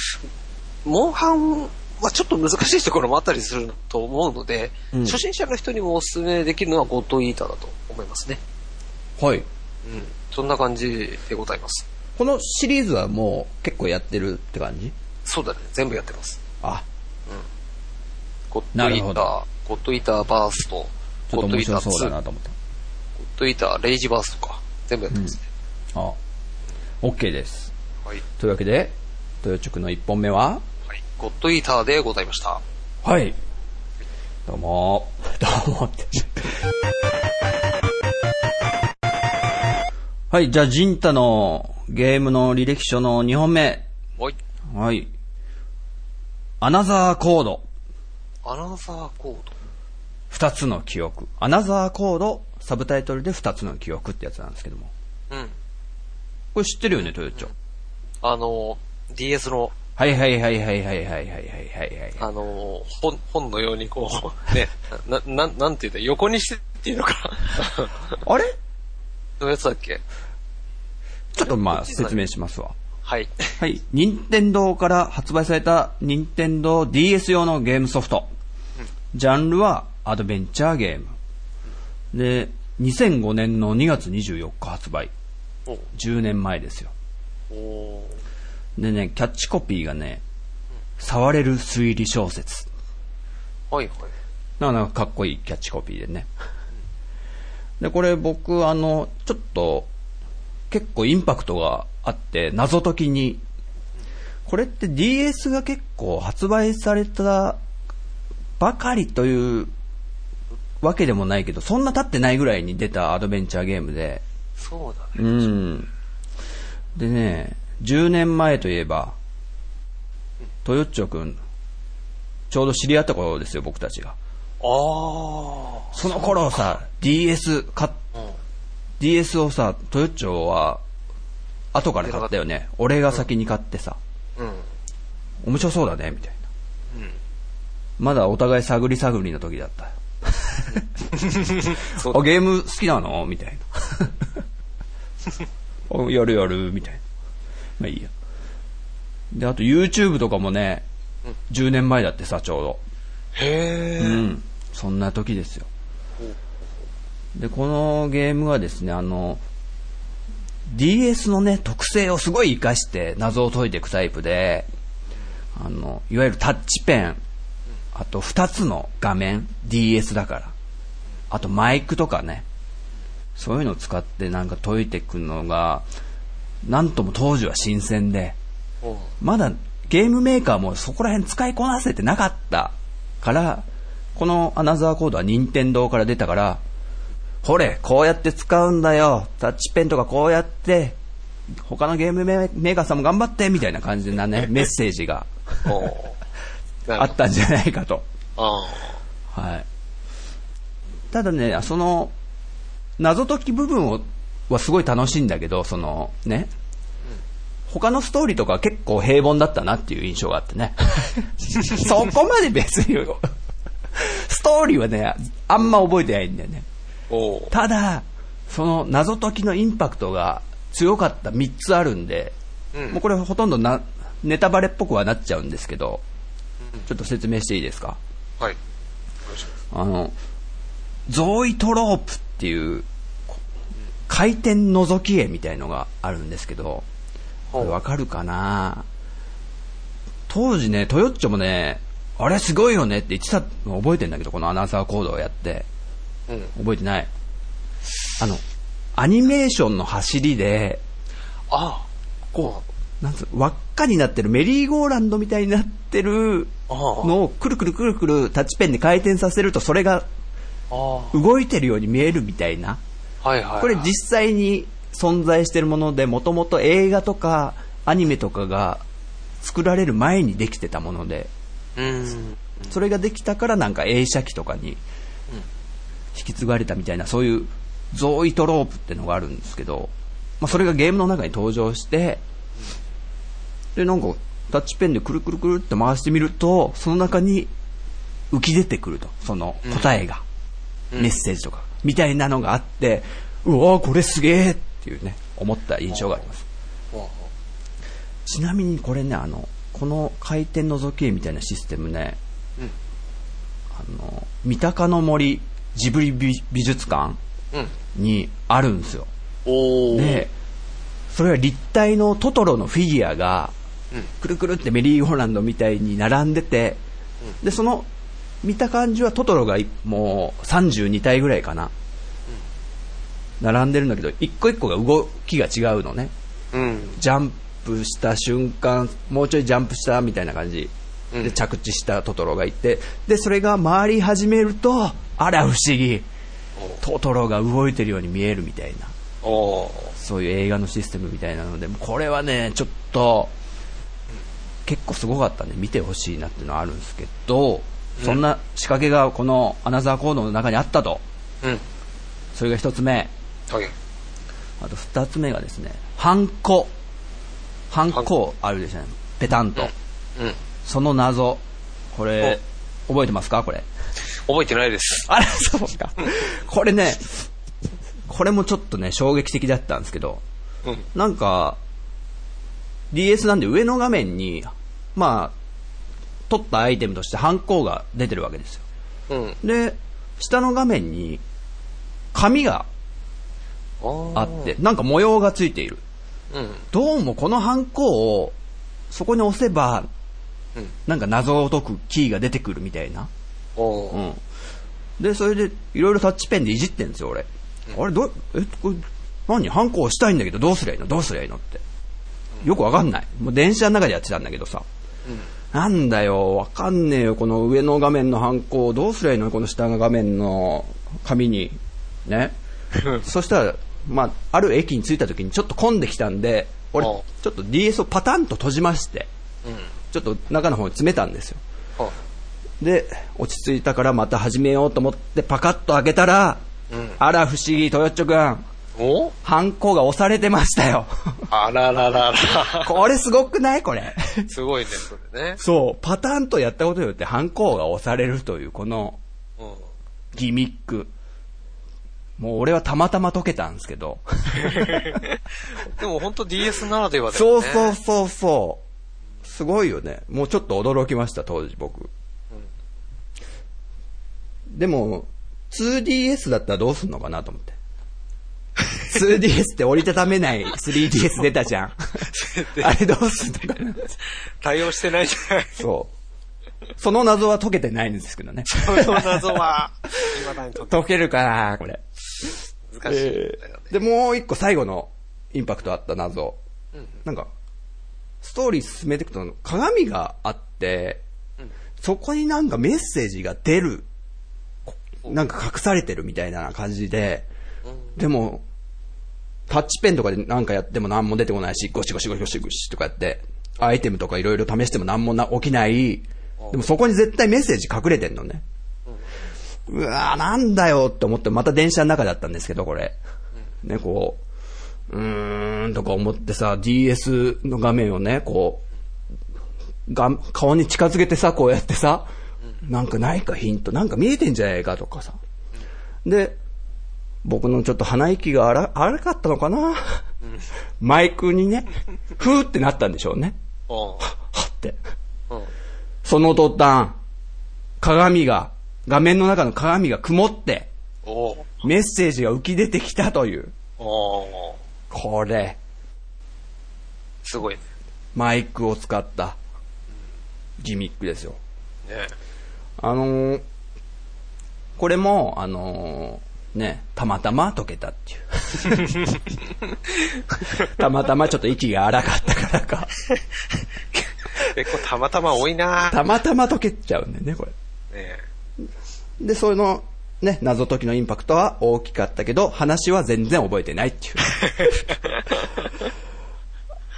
モンハンはちょっと難しいところもあったりすると思うので、うん初心者の人にもお勧めできるのはゴッドイーターだと思いますね。う。はい。うん。そんな感じでございます。このシリーズはもう結構やってるって感じ？そうだね。全部やってます。あ、ゴッドイーター、ゴッドイーターバースト、ゴッドイーター2、白そうだゴッなと思った。ドイーター、レイジバースとか、全部やってますね。あ、OK です。はい。というわけで、豊直の1本目は？はい。ゴッドイーターでございました。はい。どうも、どうもって。はい、じゃあ、ジンタのゲームの履歴書の2本目。はい。はい。アナザーコード。アナザーコー二つの記憶。アナザーコード、サブタイトルで二つの記憶ってやつなんですけども。ド。うん。これ知ってるよね、トヨッチョ。あの、DS の、はいはいはいはいはいはいはいはいはいはい。あの、本、本のようにこう、ね、な、な、なんて言うんだ、横にしてっていうのかな。あれ？のやつだっけ？ちょっとまあ説明しますわ。はい。はい。任天堂から発売された任天堂 DS 用のゲームソフト。ジャンルはアドベンチャーゲーム。で、2005年の2月24日発売。お10年前ですよ。おでね、キャッチコピーがね、触れる推理小説。はいはい。なかなかかっこいいキャッチコピーでね。で、これ僕、あの、ちょっと、結構インパクトがあって、謎解きに、これって DS が結構発売されたばかりというわけでもないけど、そんな経ってないぐらいに出たアドベンチャーゲームで、そうだうね。ん。でね、10年前といえば、トヨッチョくん、ちょうど知り合った頃ですよ、僕たちが。ああ。その頃さ、DS 買っうん。DS をさ、トヨッチョは、後から買ったよね。俺が先に買ってさ、うん。面白そうだね、みたいな。うん。まだお互い探り探りの時だった よ。あ、ゲーム好きなの？みたいな。あやるやる、みたいな。まあいいや。で、あと YouTube とかもね、10年前だってさ、ちょへえ。うど。うん。そんな時ですよ。で、このゲームはですね、あの、DS のね、特性をすごい活かして謎を解いていくタイプで、あの、いわゆるタッチペン、あと2つの画面、DS だから、あとマイクとかね、そういうのを使ってなんか解いていくのが、なんとも当時は新鮮で、まだゲームメーカーもそこら辺使いこなせてなかったから、このアナザーコードは任天堂から出たから、ほれ、こうやって使うんだよ。タッチペンとかこうやって、他のゲームメメーカーさんも頑張って、みたいな感じなね、メッセージが あったんじゃないかと。あはい。ただね、その、謎解き部分をはすごい楽しいんだけど、そのね、他のストーリーとかは結構平凡だったなっていう印象があってね。そこまで別に、ストーリーはね、あんま覚えてないんだよね。ただ、その謎解きのインパクトが強かった3つあるんで、うん。もうこれほとんどなネタバレっぽくはなっちゃうんですけど、ちょっと説明していいですか？はい。あの、ゾーイトロープっていう、こ回転覗き絵みたいのがあるんですけど、これわかるかな？当時ね、トヨッチョもね、あれすごいよねって言ってたの覚えてんだけど、このアナウンサーコードをやって。うん。覚えてない。あの、アニメーションの走りで、あこう、なんつう輪っかになってるメリーゴーランドみたいになってるあ。ああ。のをくるくるくるくるタッチペンで回転させるとそれがあ動いてるように見えるみたいな。あ。はいはい。これ実際に存在してるもので、もともと映画とかアニメとかが作られる前にできてたもので、うん。それができたからなんか映写機とかに引き継がれたみたいな、そういうゾーイトロープってのがあるんですけど、まあ、それがゲームの中に登場して、で、なんかタッチペンでくるくるくるって回してみると、その中に浮き出てくると、その答えが、うん。メッセージとか、みたいなのがあって、うわーこれすげえっていうね、思った印象があります。ちなみにこれね、あの、この回転覗き絵みたいなシステムね、うん。あの、三鷹の森ジブリ美美術館うん。にあるんですよ。おー。で、それは立体のトトロのフィギュアが、うん。くるくるってメリーゴーランドみたいに並んでて、で、その、見た感じはトトロがいもう32体ぐらいかな。並んでるんだけど、一個一個が動きが違うのね。うん。ジャンプした瞬間、もうちょいジャンプしたみたいな感じうんで着地したトトロがいて、で、それが回り始めると、あら不思議、トトロが動いてるように見えるみたいな。そういう映画のシステムみたいなので、これはね、ちょっと、結構すごかったんで見てほしいなっていうのはあるんですけど、そんな仕掛けがこのアナザーコードの中にあったと。うん。それが一つ目。はい。あと二つ目がですね、ハンコ。ハンコあるでしょね。ペタンと。うん。その謎。これ、覚えてますか？これ。覚えてないです。あれ、そうですか。これね、これもちょっとね、衝撃的だったんですけど、うん。なんか、DS なんで上の画面に、まあ、取ったアイテムとしてハンコが出てるわけですよ。うん。で、下の画面に、紙があって、なんか模様がついている。うん。どうもこのハンコを、そこに押せば、うん。なんか謎を解くキーが出てくるみたいな。うん。で、それで、いろいろタッチペンでいじってんですよ、俺。あれ、どう、え、これ、何？ハンコ押したいんだけど、どうすりゃいいの？どうすりゃいいのって。よくわかんない。もう電車の中でやってたんだけどさ。なんだよ、わかんねえよ、この上の画面のハンコをどうすりゃいいの？この下の画面の紙に。ね。そしたら、まあ、ある駅に着いた時にちょっと混んできたんで、俺、おちょっと DS をパタンと閉じまして、うん。ちょっと中の方に詰めたんですよ。あで、落ち着いたからまた始めようと思ってパカッと開けたら、うんあら不思議、トヨッチョくん。お？ハンコが押されてましたよ。あらららら。これすごくない？これ。すごいね、それね。そう、パターンとやったことによってハンコが押されるという、このうん。ギミック。もう俺はたまたま解けたんですけど。でも本当 DS ならではだそうよね。そうそうそう。すごいよね。もうちょっと驚きました、当時僕。でも、2DS だったらどうすんのかなと思って。2DS って折りたためない 3DS 出たじゃん。あれどうすんのかな対応してないじゃない。そう。その謎は解けてないんですけどね。その謎は、解けるかなこれ。難しいんだよね。で、もう一個最後のインパクトあった謎。うんなんか、ストーリー進めていくと鏡があって、うんそこになんかメッセージが出る。こなんか隠されてるみたいな感じで、でも、タッチペンとかでなんかやっても何も出てこないし、ゴシゴシゴシゴシゴシとかやって、アイテムとかいろいろ試しても何もな起きない。でもそこに絶対メッセージ隠れてんのね。うわーなんだよって思って、また電車の中だったんですけど、これ。ね、こう、うーんとか思ってさ、DS の画面をね、こう、が顔に近づけてさ、こうやってさ、なんかないかヒント、なんか見えてんじゃないかとかさ。で、僕のちょっと鼻息が荒荒かったのかな、マイクにね、ふーってなったんでしょうね。おはって。うん。うん。その途端、鏡が、画面の中の鏡が曇って、おメッセージが浮き出てきたという。おこれ、すごいね。マイクを使ったギミックですよ。ねあのーこれも、あのーね、たまたま解けたっていう。たまたまちょっと息が荒かったからか。結構たまたま多いなたまたま解けちゃうんだよね、これ。ねで、その、ね、謎解きのインパクトは大きかったけど、話は全然覚えてないっていう。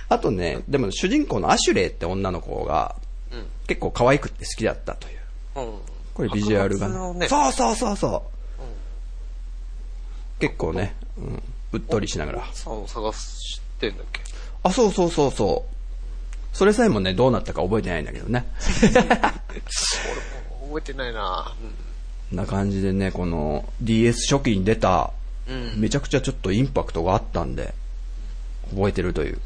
あとね、でも主人公のアシュレイって女の子が、うん。結構可愛くって好きだったという。うん。これビジュアルがね。そうそうそうそう。結構ね、うん、うっとりしながら。さんを探してんだっけ？あ、そうそうそうそう。それさえもね、どうなったか覚えてないんだけどね。俺も覚えてないなこんな感じでね、この DS 初期に出た。めちゃくちゃちょっとインパクトがあったんで、覚えてるという。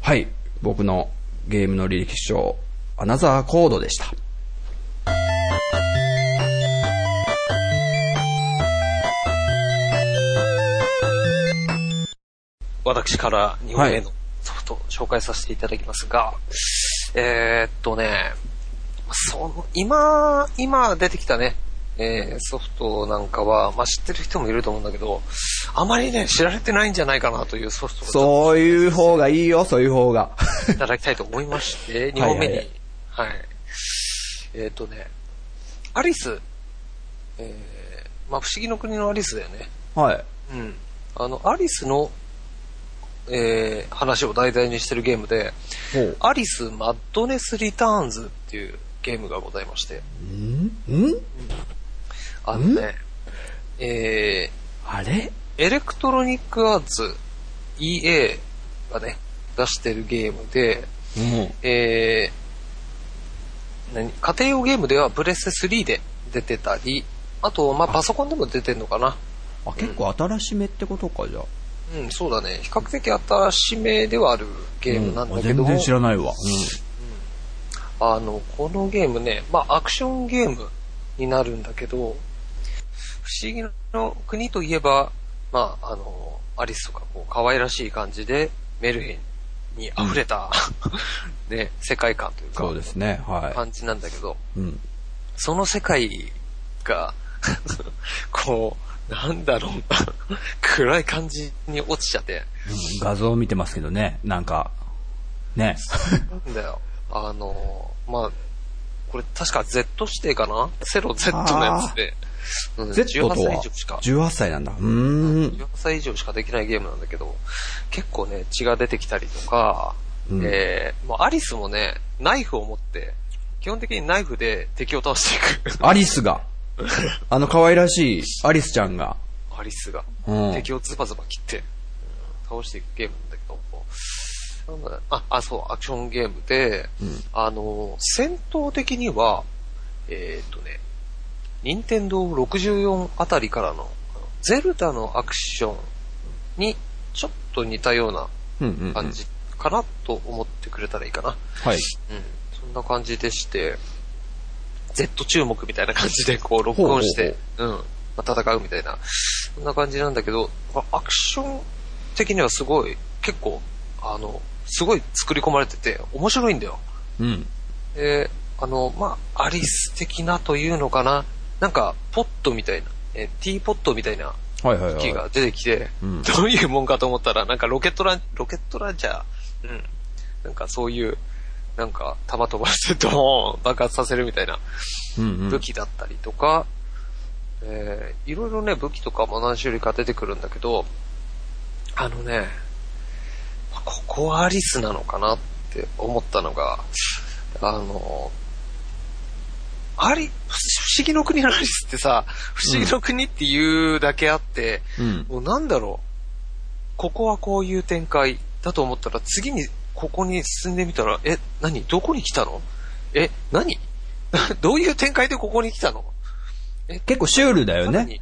はい、僕のゲームの履歴書、アナザーコードでした。私から2本目のソフトを紹介させていただきますが、えーっとね、その、今、今出てきたね、えーソフトなんかは、まあ、知ってる人もいると思うんだけど、あまりね、知られてないんじゃないかなというソフトをそういう方がいいよ、そういう方が。いただきたいと思いまして、2本目に、ははいいはいえーっとね、アリス、えーまあ、不思議の国のアリスだよね。はい。うん。あの、アリスの、えー話を題材にしてるゲームで。アリス・マッドネス・リターンズっていうゲームがございまして、ん？ん？あのね、えあれ？ー、エレクトロニックアーツ EA がね、出してるゲームで、もえー、何？家庭用ゲームではプレステ3で出てたり、あと、まあ、パソコンでも出てんのかな。あ、結構新しめってことか、じゃあ。うん、そうだね。比較的新しめではあるゲームなんだけど、全然知らないわ。あの、このゲームね、まあ、アクションゲームになるんだけど、不思議の国といえば、まあ、あの、アリスとかこう、可愛らしい感じで、メルヘンに溢れた、ね、世界観というか、そうですね、は感じなんだけど、い。うん。その世界が、こう、なんだろうな、暗い感じに落ちちゃって、うん画像を見てますけどね、なんか、ね。なんだよ。あの、まあ、これ確か Z 指定かな？セロ Z のやつで、うん、Z と18歳以は上しか、18歳なんだ。うーん。18歳以上しかできないゲームなんだけど、結構ね、血が出てきたりとか、うんえー、もうアリスもね、ナイフを持って、基本的にナイフで敵を倒していく。アリスが、あの可愛らしいアリスちゃんが、アリスが。うん。敵をズバズバ切って、うん倒していくゲームなんだけど、あ、あ、そう、アクションゲームで、うん。あの、戦闘的には、えーっとね、任天堂64あたりからの、ゼルダのアクションにちょっと似たような。感じかなと思ってくれたらいいかな。はい。うん。そんな感じでして、Z 注目みたいな感じでこう録音して、うん。まあ、戦うみたいな、そんな感じなんだけど、まあアクション的にはすごい、結構、あの、すごい作り込まれてて、面白いんだよ。うん。で、あの、まあ、アリス的なというのかな。なんか、ポットみたいな、えーティーポットみたいなはいはいはい。機が出てきて、うんどういうもんかと思ったら、なんかロケットラン、ロケットランチャー、うん。なんかそういう、なんか弾飛ばしてドーン爆発させるみたいなうんうん。武器だったりとか、えー、いろいろね、武器とかも何種類か出てくるんだけど、あのね、ここはアリスなのかなって思ったのが、あの、アリ、不思議の国のアリスってさ、不思議の国っていうだけあって、うん。もうなんだろう。ここはこういう展開。だと思ったら、次にここに進んでみたら、え、何？どこに来たの？え、何？どういう展開でここに来たの？結構シュールだよね。さらに、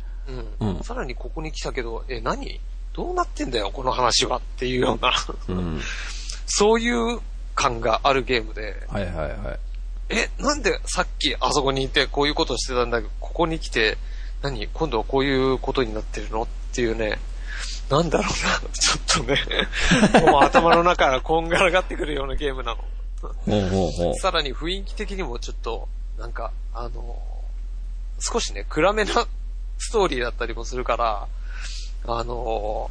うん、うん。さらにここに来たけど、え、何？どうなってんだよ、この話は。っていうような、うん。そういう感があるゲームで、はいはいはい。え、なんでさっきあそこにいてこういうことしてたんだけど、ここに来て、何？今度はこういうことになってるの？っていうね、なんだろうな、ちょっとね、もう頭の中からこんがらがってくるようなゲームなの。さらに雰囲気的にもちょっと、なんか、あの、少しね、暗めなストーリーだったりもするから、あの、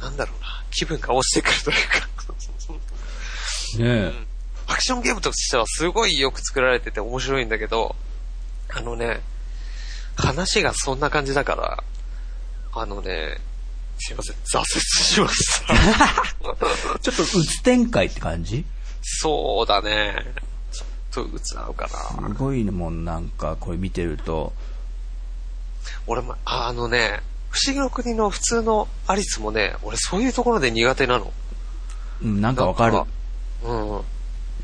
ななんだろうな、気分が落ちてくるというか、ねアクションゲームとしてはすごいよく作られてて面白いんだけど、あのね、話がそんな感じだから、あのね、すいません、挫折しました。え。ちょっと鬱展開って感じ？そうだね。ちょっと鬱なのかな。すごいもんなんかこれ見てると。俺も、ああのね、不思議の国の普通のアリスもね、俺そういうところで苦手なの。うん、なんかわかる。うん。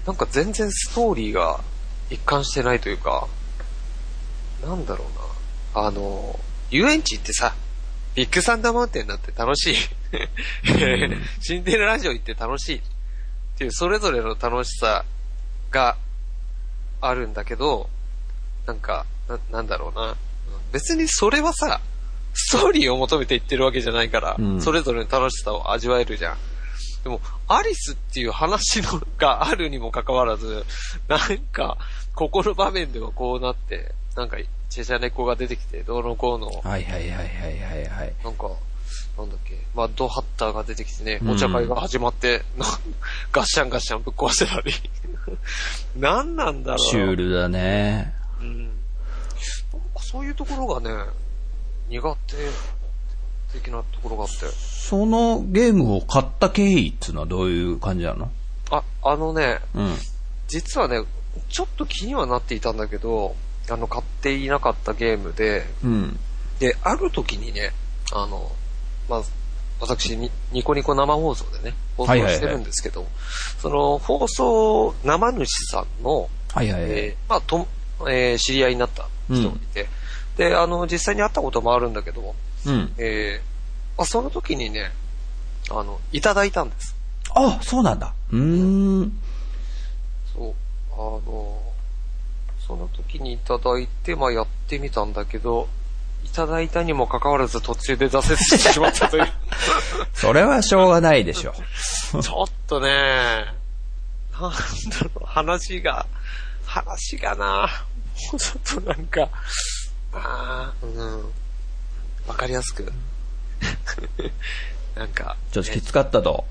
なんか全然ストーリーが一貫してないというか、なんだろうな。あの、遊園地行ってさ、ビッグサンダーマウンテンなんて楽しい。シンデレラ城行って楽しい。っていう、それぞれの楽しさがあるんだけど、なんか、ななんだろうな。別にそれはさ、ストーリーを求めて言ってるわけじゃないから、うんそれぞれの楽しさを味わえるじゃん。でも、アリスっていう話のがあるにもかかわらず、なんか、ここの場面ではこうなって、なんか、チェシャ猫が出てきて、どうのこうの、はいはいはいはいはいはい。なんか、なんだっけ、マッドハッターが出てきてね、うんお茶会が始まって、なガッシャンガッシャンぶっ壊せたり。なんなんだろう。シュールだね。うん。なんかそういうところがね、苦手的なところがあって。そのゲームを買った経緯っていうのはどういう感じなの？あ、あのね、うん。実はね、ちょっと気にはなっていたんだけど、あの、買っていなかったゲームで、うん。で、ある時にね、あの、まあ、私に、ニコニコ生放送でね、放送はいはいはいしてるんですけど、その、放送生主さんの、はいはいはい。えーまあ、と、えー知り合いになった人がいて、で、あの、実際に会ったこともあるんだけど、うん。えーまあ、その時にね、あの、いただいたんです。あ、そうなんだ。うーん。そう、あの、その時にいただいて、まあ、やってみたんだけど、いただいたにもかかわらず途中で挫折してしまったという。それはしょうがないでしょ。ちょっとね、なんだろう、話が、話がな、もうちょっとなんか、ああ、うん、わかりやすく。なんか、ちょっときつかったと。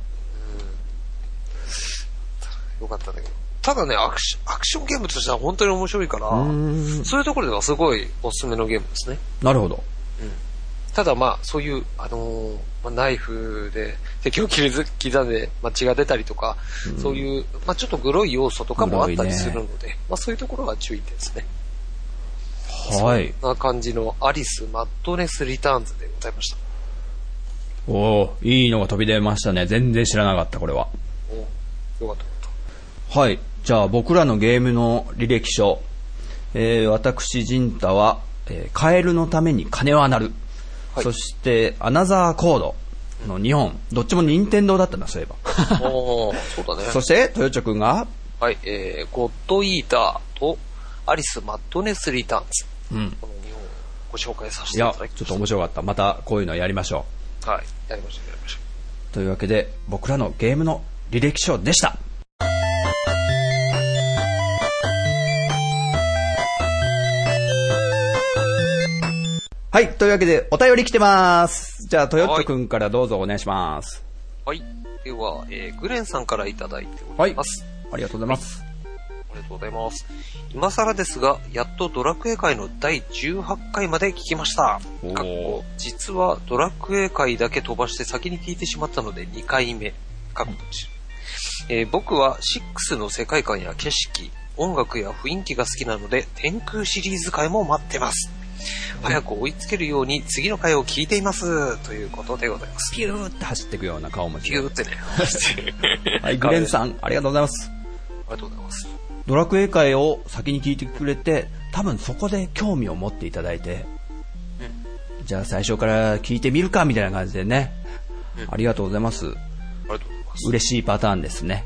よかったんだけど。ただね、アクシアクションゲームとしては本当に面白いから。そういうところではすごいおすすめのゲームですね。なるほど。ただまあ、そういう、あのーまあ、ナイフで敵を切りず刻んで、まあ、血が出たりとか、そういう、まあ、ちょっとグロい要素とかもあったりするので、まあ、そういうところは注意点ですね。はい。そんな感じのアリス・マッドネス・リターンズでございました。おおいいのが飛び出ましたね。全然知らなかった、これは。およかったはい。じゃあ僕らのゲームの履歴書。えー、私、ジンタは、えーカエルのために金は鳴る。はいそして、アナザーコードの2本。どっちも任天堂だったな、そういえば。た。おー、そうだね。そして、トヨチョくんが、はい、えー、ゴッドイーターとアリス・マッドネス・リターンズ。うん。この2本をご紹介させていやいただきま、した。ちょっと面白かった。またこういうのやりましょはい、やりました、やりましう。というわけで、僕らのゲームの履歴書でした。はい。というわけで、お便り来てます。じゃあ、トヨットくんからどうぞお願いします。た。はい。では、えー、グレンさんからいただいております。ありがとうございます。ありがとうございます。今更ですが、やっとドラクエ会の第18回まで聞きました。かっこ実はドラクエ会だけ飛ばして先に聞いてしまったので2回目。かっえー僕は6の世界観や景色、音楽や雰囲気が好きなので、天空シリーズ回も待ってます。早く追いつけるように次の回を聞いています。ということでございます。ピューって走っていくような顔文字ピ。ューってね。はい、グレンさん。ん、ありがとうございます。ありがとうございます。ドラクエ会を先に聞いてくれて、多分そこで興味を持っていただいて、じゃあ最初から聞いてみるかみたいな感じでね、うんありがとうございます。ありがとうございます。嬉しいパターンですね。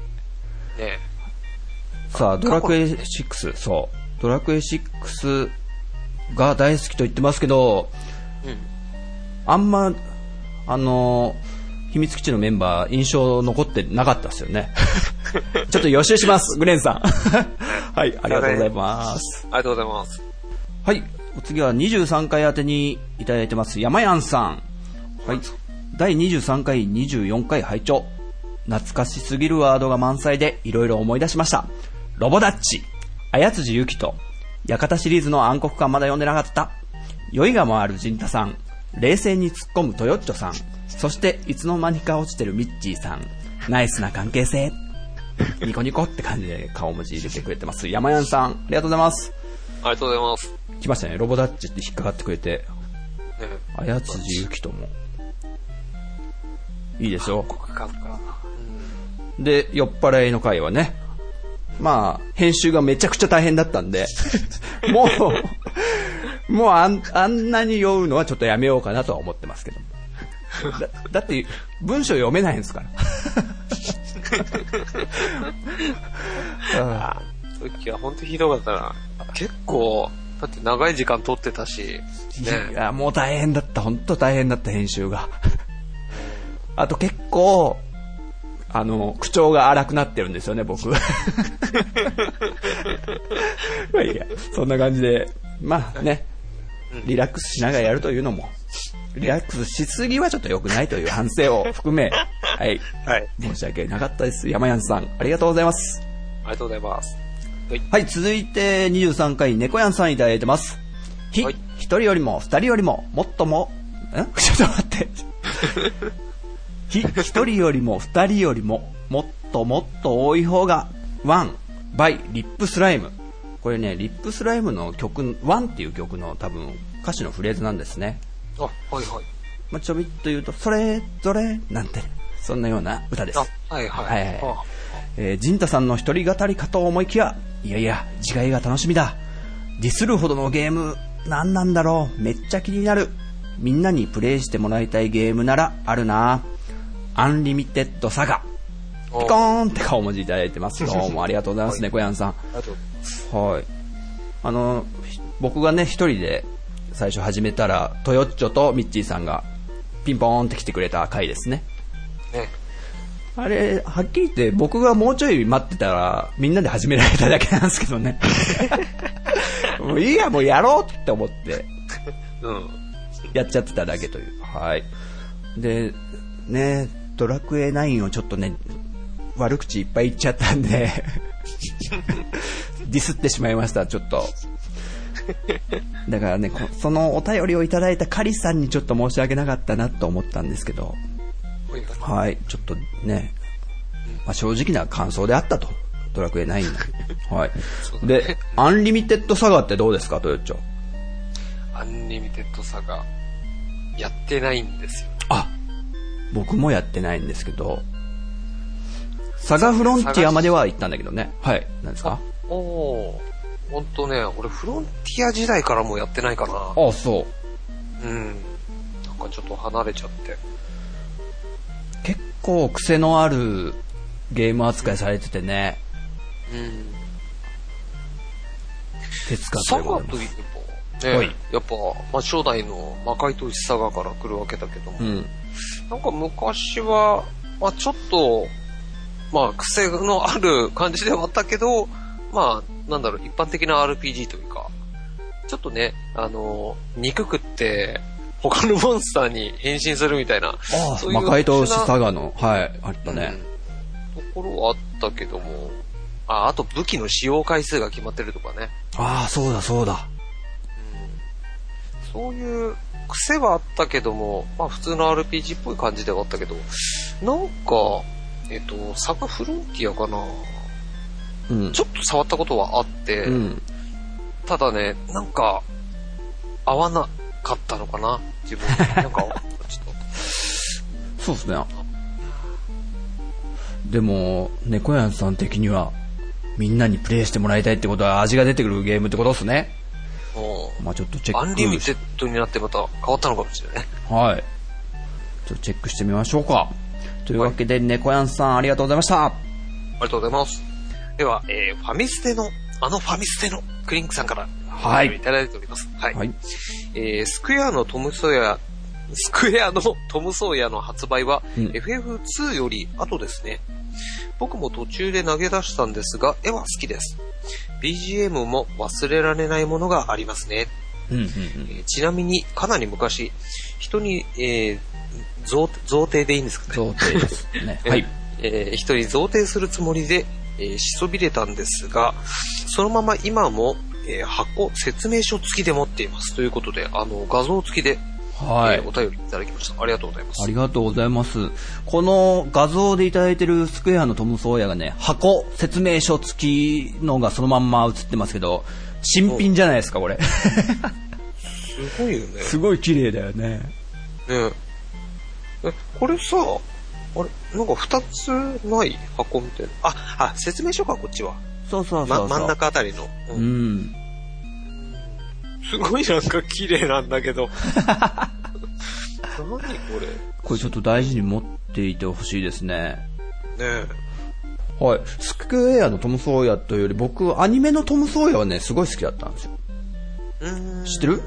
ねさあ、ドラクエ過去6、そう。ドラクエ6が大好きと言ってますけど、うん。あんま、あの秘密基地のメンバー、印象残ってなかったですよね。ちょっと予習します、グレンさん。はい、ありがとうございます。ありがとうございます。はい。お次は23回宛てにいただいてます。山やんさん。はい。第23回、24回拝聴懐かしすぎるワードが満載でいろいろ思い出しました。ロボダッチ、あやつじゆきと、館シリーズの暗黒感まだ読んでなかった。酔いが回る陣太さん、冷静に突っ込むトヨッチョさん、そしていつの間にか落ちてるミッチーさん、ナイスな関係性。ニコニコって感じで顔文字入れてくれてます。山やんさん、ありがとうございます。ありがとうございます。来ましたね。ロボダッチって引っかかってくれて、ねあやつじゆきとも。いいですよ。国間か。で、酔っ払いの回はね、まあ、編集がめちゃくちゃ大変だったんで、もう、もうあんあんなに酔うのはちょっとやめようかなとは思ってますけども。だだって、文章読めないんですから。あうん。時は本当ひどかったな。結構、だって長い時間撮ってたし、いね。や、もう大変だった。本当大変だった、編集が。あと結構、あの、口調が荒くなってるんですよね、僕。まあいいや、そんな感じで、まあね、リラックスしながらやるというのも、リラックスしすぎはちょっと良くないという反省を含め、はい、はい。申し訳なかったです。山やんさん、ありがとうございます。ありがとうございます。はい。はい、続いて23回、猫やんさんいただいてます。ひ、一、はい人よりも二人よりも、もっとも、ん ちょっと待って。ひ、一人よりも二人よりも、もっともっと多い方が、 ONE、by、RIP SLYME。これね、 RIP SLYME の曲、 ONE っていう曲の多分歌詞のフレーズなんですね。あ、はいはい。まあ、ちょびっと言うと、それぞれ、なんて、そんなような歌です。あ、はいはい。はいはいあえー、ジンタさんの一人語りかと思いきや、いやいや、次回が楽しみだ。ディスるほどのゲーム、何なんだろう、めっちゃ気になる。みんなにプレイしてもらいたいゲームならあるな。アンリミテッドサガ。ピコーンって顔文字いただいてます。どうもありがとうございます、猫、やんさん。ありがとう。はい。あの、ひ僕がね、一人で最初始めたら、トヨッチョとミッチーさんがピンポーンって来てくれた回ですね。ね。あれ、はっきり言って僕がもうちょい待ってたら、みんなで始められただけなんですけどね。もういいや、もうやろうって思って、うん。やっちゃってただけという。はい。で、ね、ドラクエ9をちょっとね、悪口いっぱい言っちゃったんで、ディスってしまいました、ちょっと。だからね、こそのお便りをいただいたカリさんにちょっと申し訳なかったなと思ったんですけど、はいちょっとね、まあ、正直な感想であったと。ドラクエ9の。はい。で、アンリミテッドサガってどうですか、トヨッチョ？アンリミテッドサガ、やってないんですよ。あ、僕もやってないんですけど、サガフロンティアまでは行ったんだけどね。はい。何ですか？おおーほんとね、俺フロンティア時代からもうやってないかな。あ、そう。うん。なんかちょっと離れちゃって。結構癖のあるゲーム扱いされててね。うん。手塚サということでガといえば、ね、はいやっぱ、まあ、初代の魔界都市サガから来るわけだけども、うん。なんか昔は、まあ、ちょっと、まあ、癖のある感じではあったけど、まあ、なんだろう、一般的な RPG というか、ちょっとね、あの、憎くって、他のモンスターに変身するみたいな、ああ、そういう魔界都市サガの、はい、あったね。うん、ところはあったけども、あ、あと武器の使用回数が決まってるとかね。ああ、そうだそうだ。そういう癖はあったけども、まあ普通の RPG っぽい感じではあったけど、なんか、えっ、と、サガフロンティアかなうん。ちょっと触ったことはあって、うん。ただね、なんか、合わなかったのかな自分に。なんか、ちょっと。そうですね。でも、猫やんさん的には、みんなにプレイしてもらいたいってことは味が出てくるゲームってことですね。もまあちょっとチうェックアンリミテッドになってまた変わったのかもしれないね。はい。ちょっとチェックしてみましょうか。というわけで、猫やんさんありがとうございました。ありがとうございます。では、えー、ファミステの、あのファミステのクリンクさんから、はいいただいております。はい。はい。えー、スクエアのトムソーヤ、スクエアのトムソーヤの発売は、うん FF2 より後ですね。僕も途中で投げ出したんですが、絵は好きです。BGM も忘れられないものがありますね。うんうんうん。えーちなみに、かなり昔、人に、えー、贈贈呈でいいんですかね？贈呈ですね。はい。えー人に贈呈するつもりで、えーしそびれたんですが、そのまま今も、えー箱、説明書付きで持っています。ということで、あの、画像付きで、はいえー。お便りいただきました。ありがとうございます。ありがとうございます。この画像でいただいてるスクエアのトム・ソーヤがね、箱、説明書付きのがそのまんま映ってますけど、新品じゃないですか、これ。すごいよね。すごい綺麗だよね。ねえ、これさ、あれ、なんか二つない箱みたいな。あ、あ、説明書か、こっちは。そうそうそうそう。ま、真ん中あたりの。ううんん。すごいなんか綺麗なんだけど。何これ？これちょっと大事に持っていてほしいですね。ねはい。スクエアのトム・ソーヤというより、僕、アニメのトム・ソーヤはね、すごい好きだったんですよ。知ってる？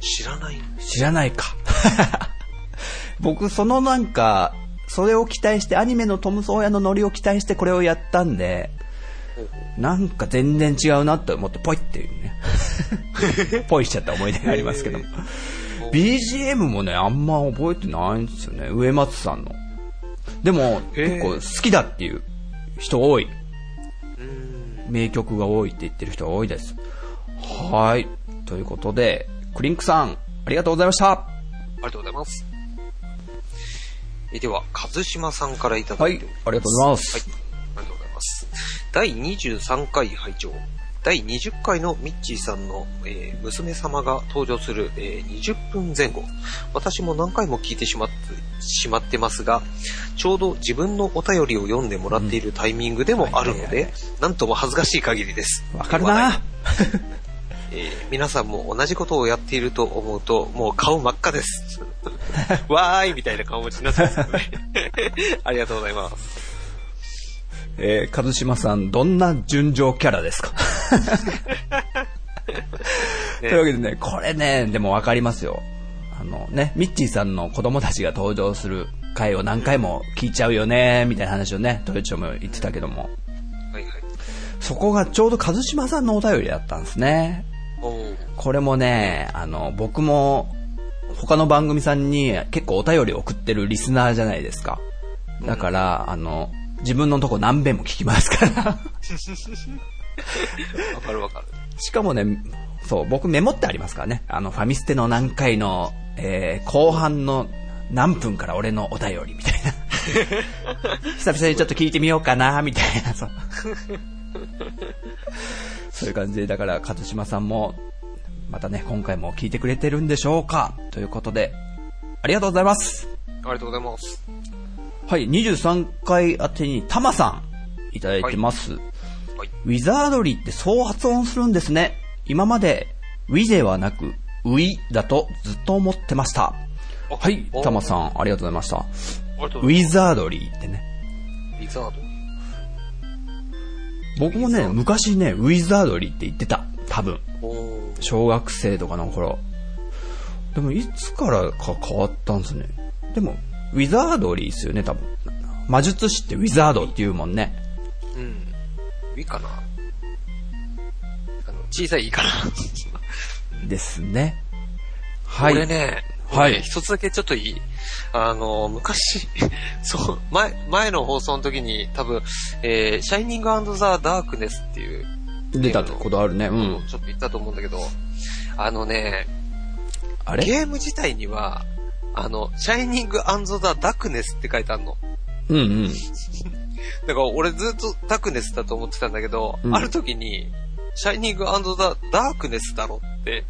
知らない。知らないか。僕、そのなんか、それを期待して、アニメのトム・ソーヤのノリを期待してこれをやったんで、なんか全然違うなって思って、ポイっていうね。ポイしちゃった思い出がありますけども。BGM もね、あんま覚えてないんですよね。上松さんの。でも、結構好きだっていう人多い。名曲が多いって言ってる人が多いです。はい。ということで、クリンクさん、ありがとうございました。ありがとうございます。えでは、和島さんからいただはいいております。ありがとうございますはい、第23回拝聴第20回のミッチーさんの、えー娘様が登場する、えー20分前後。私も何回も聞いてしまって、しまってますが、ちょうど自分のお便りを読んでもらっているタイミングでもあるので、なんとも恥ずかしい限りです。わかるなえー皆さんも同じことをやっていると思うと、もう顔真っ赤です。わーいみたいな顔持ちになってますよね。ありがとうございます。えー、和島さん、どんな純情キャラですか？というわけでね、これね、でもわかりますよ。あのね、ミッチーさんの子供たちが登場する回を何回も聞いちゃうよね、みたいな話をね、トヨチョも言ってたけども。はいはい。そこがちょうど和島さんのお便りだったんですね。これもね、あの、僕も他の番組さんに結構お便り送ってるリスナーじゃないですか。だから、あの、自分のとこ何遍も聞きますから。わかるわかる。しかもね、そう、僕メモってありますからね。あの、ファミステの何回の、えー、後半の何分から俺のお便りみたいな。久々にちょっと聞いてみようかな、みたいな、そう。そういう感じで、だから、勝島さんも、またね、今回も聞いてくれてるんでしょうかということで、ありがとうございます。ありがとうございます。はい、23回宛てにタマさんいただいてます。はい。ウィザードリーってそう発音するんですね。今まで、ウィではなく、ウィだとずっと思ってました。あはい、おタマさん、ありがとうございました。ウィザードリーってね。ウィザード？僕もね、昔ね、ウィザードリーって言ってた。多分。小学生とかの頃。でも、いつからか変わったんですね。でも、ウィザードリーですよね、多分。魔術師ってウィザードって言うもんね。うん。ウィかなあの、小さいいいかな。ですね。はい。俺ね、はい俺一つだけちょっといいあの、昔、そう、前、前の放送の時に多分、えー、シャイニングザ・ダークネスっていう、出たことあるね。うん。ちょっと言ったと思うんだけど、あのね、あれ？ゲーム自体には、あの、シャイニングザ・ダークネスって書いてあるの。うんうん。だから俺ずっとダークネスだと思ってたんだけど、うんある時に、シャイニングザ・ダークネスだろって、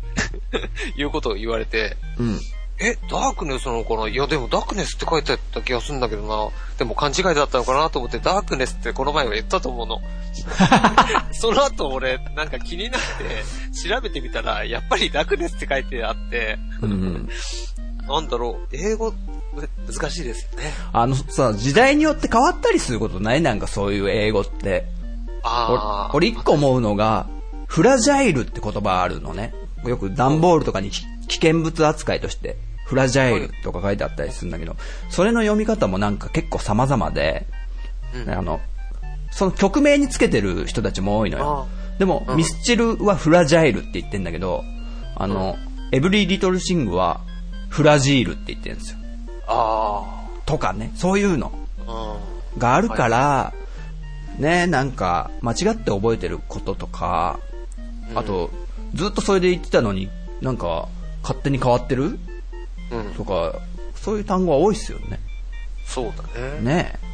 いうことを言われて、うん。え、ダークネスなのかな？いや、でもダークネスって書いてあった気がするんだけどな。でも勘違いだったのかなと思って、ダークネスってこの前は言ったと思うの。その後俺、なんか気になって、調べてみたら、やっぱりダークネスって書いてあって、うんうん。なんだろう、英語、難しいですよね。あのさ、時代によって変わったりすることない？なんかそういう英語って。ああ。俺一個思うのが、フラジャイルって言葉あるのね。よく段ボールとかにき危険物扱いとして、フラジャイルとか書いてあったりするんだけど、それの読み方もなんか結構様々で、うんあの、その曲名につけてる人たちも多いのよ。でも、うんミスチルはフラジャイルって言ってんだけど、あの、エブリリトルシングはフラジールって言ってるんですよ。あとかね、そういうのあ。うん。があるから、ね、なんか、間違って覚えてることとか、あと、ずっとそれで言ってたのに、なんか、勝手に変わってる？うん。とか、そういう単語は多いっすよね。そうだね。ねえ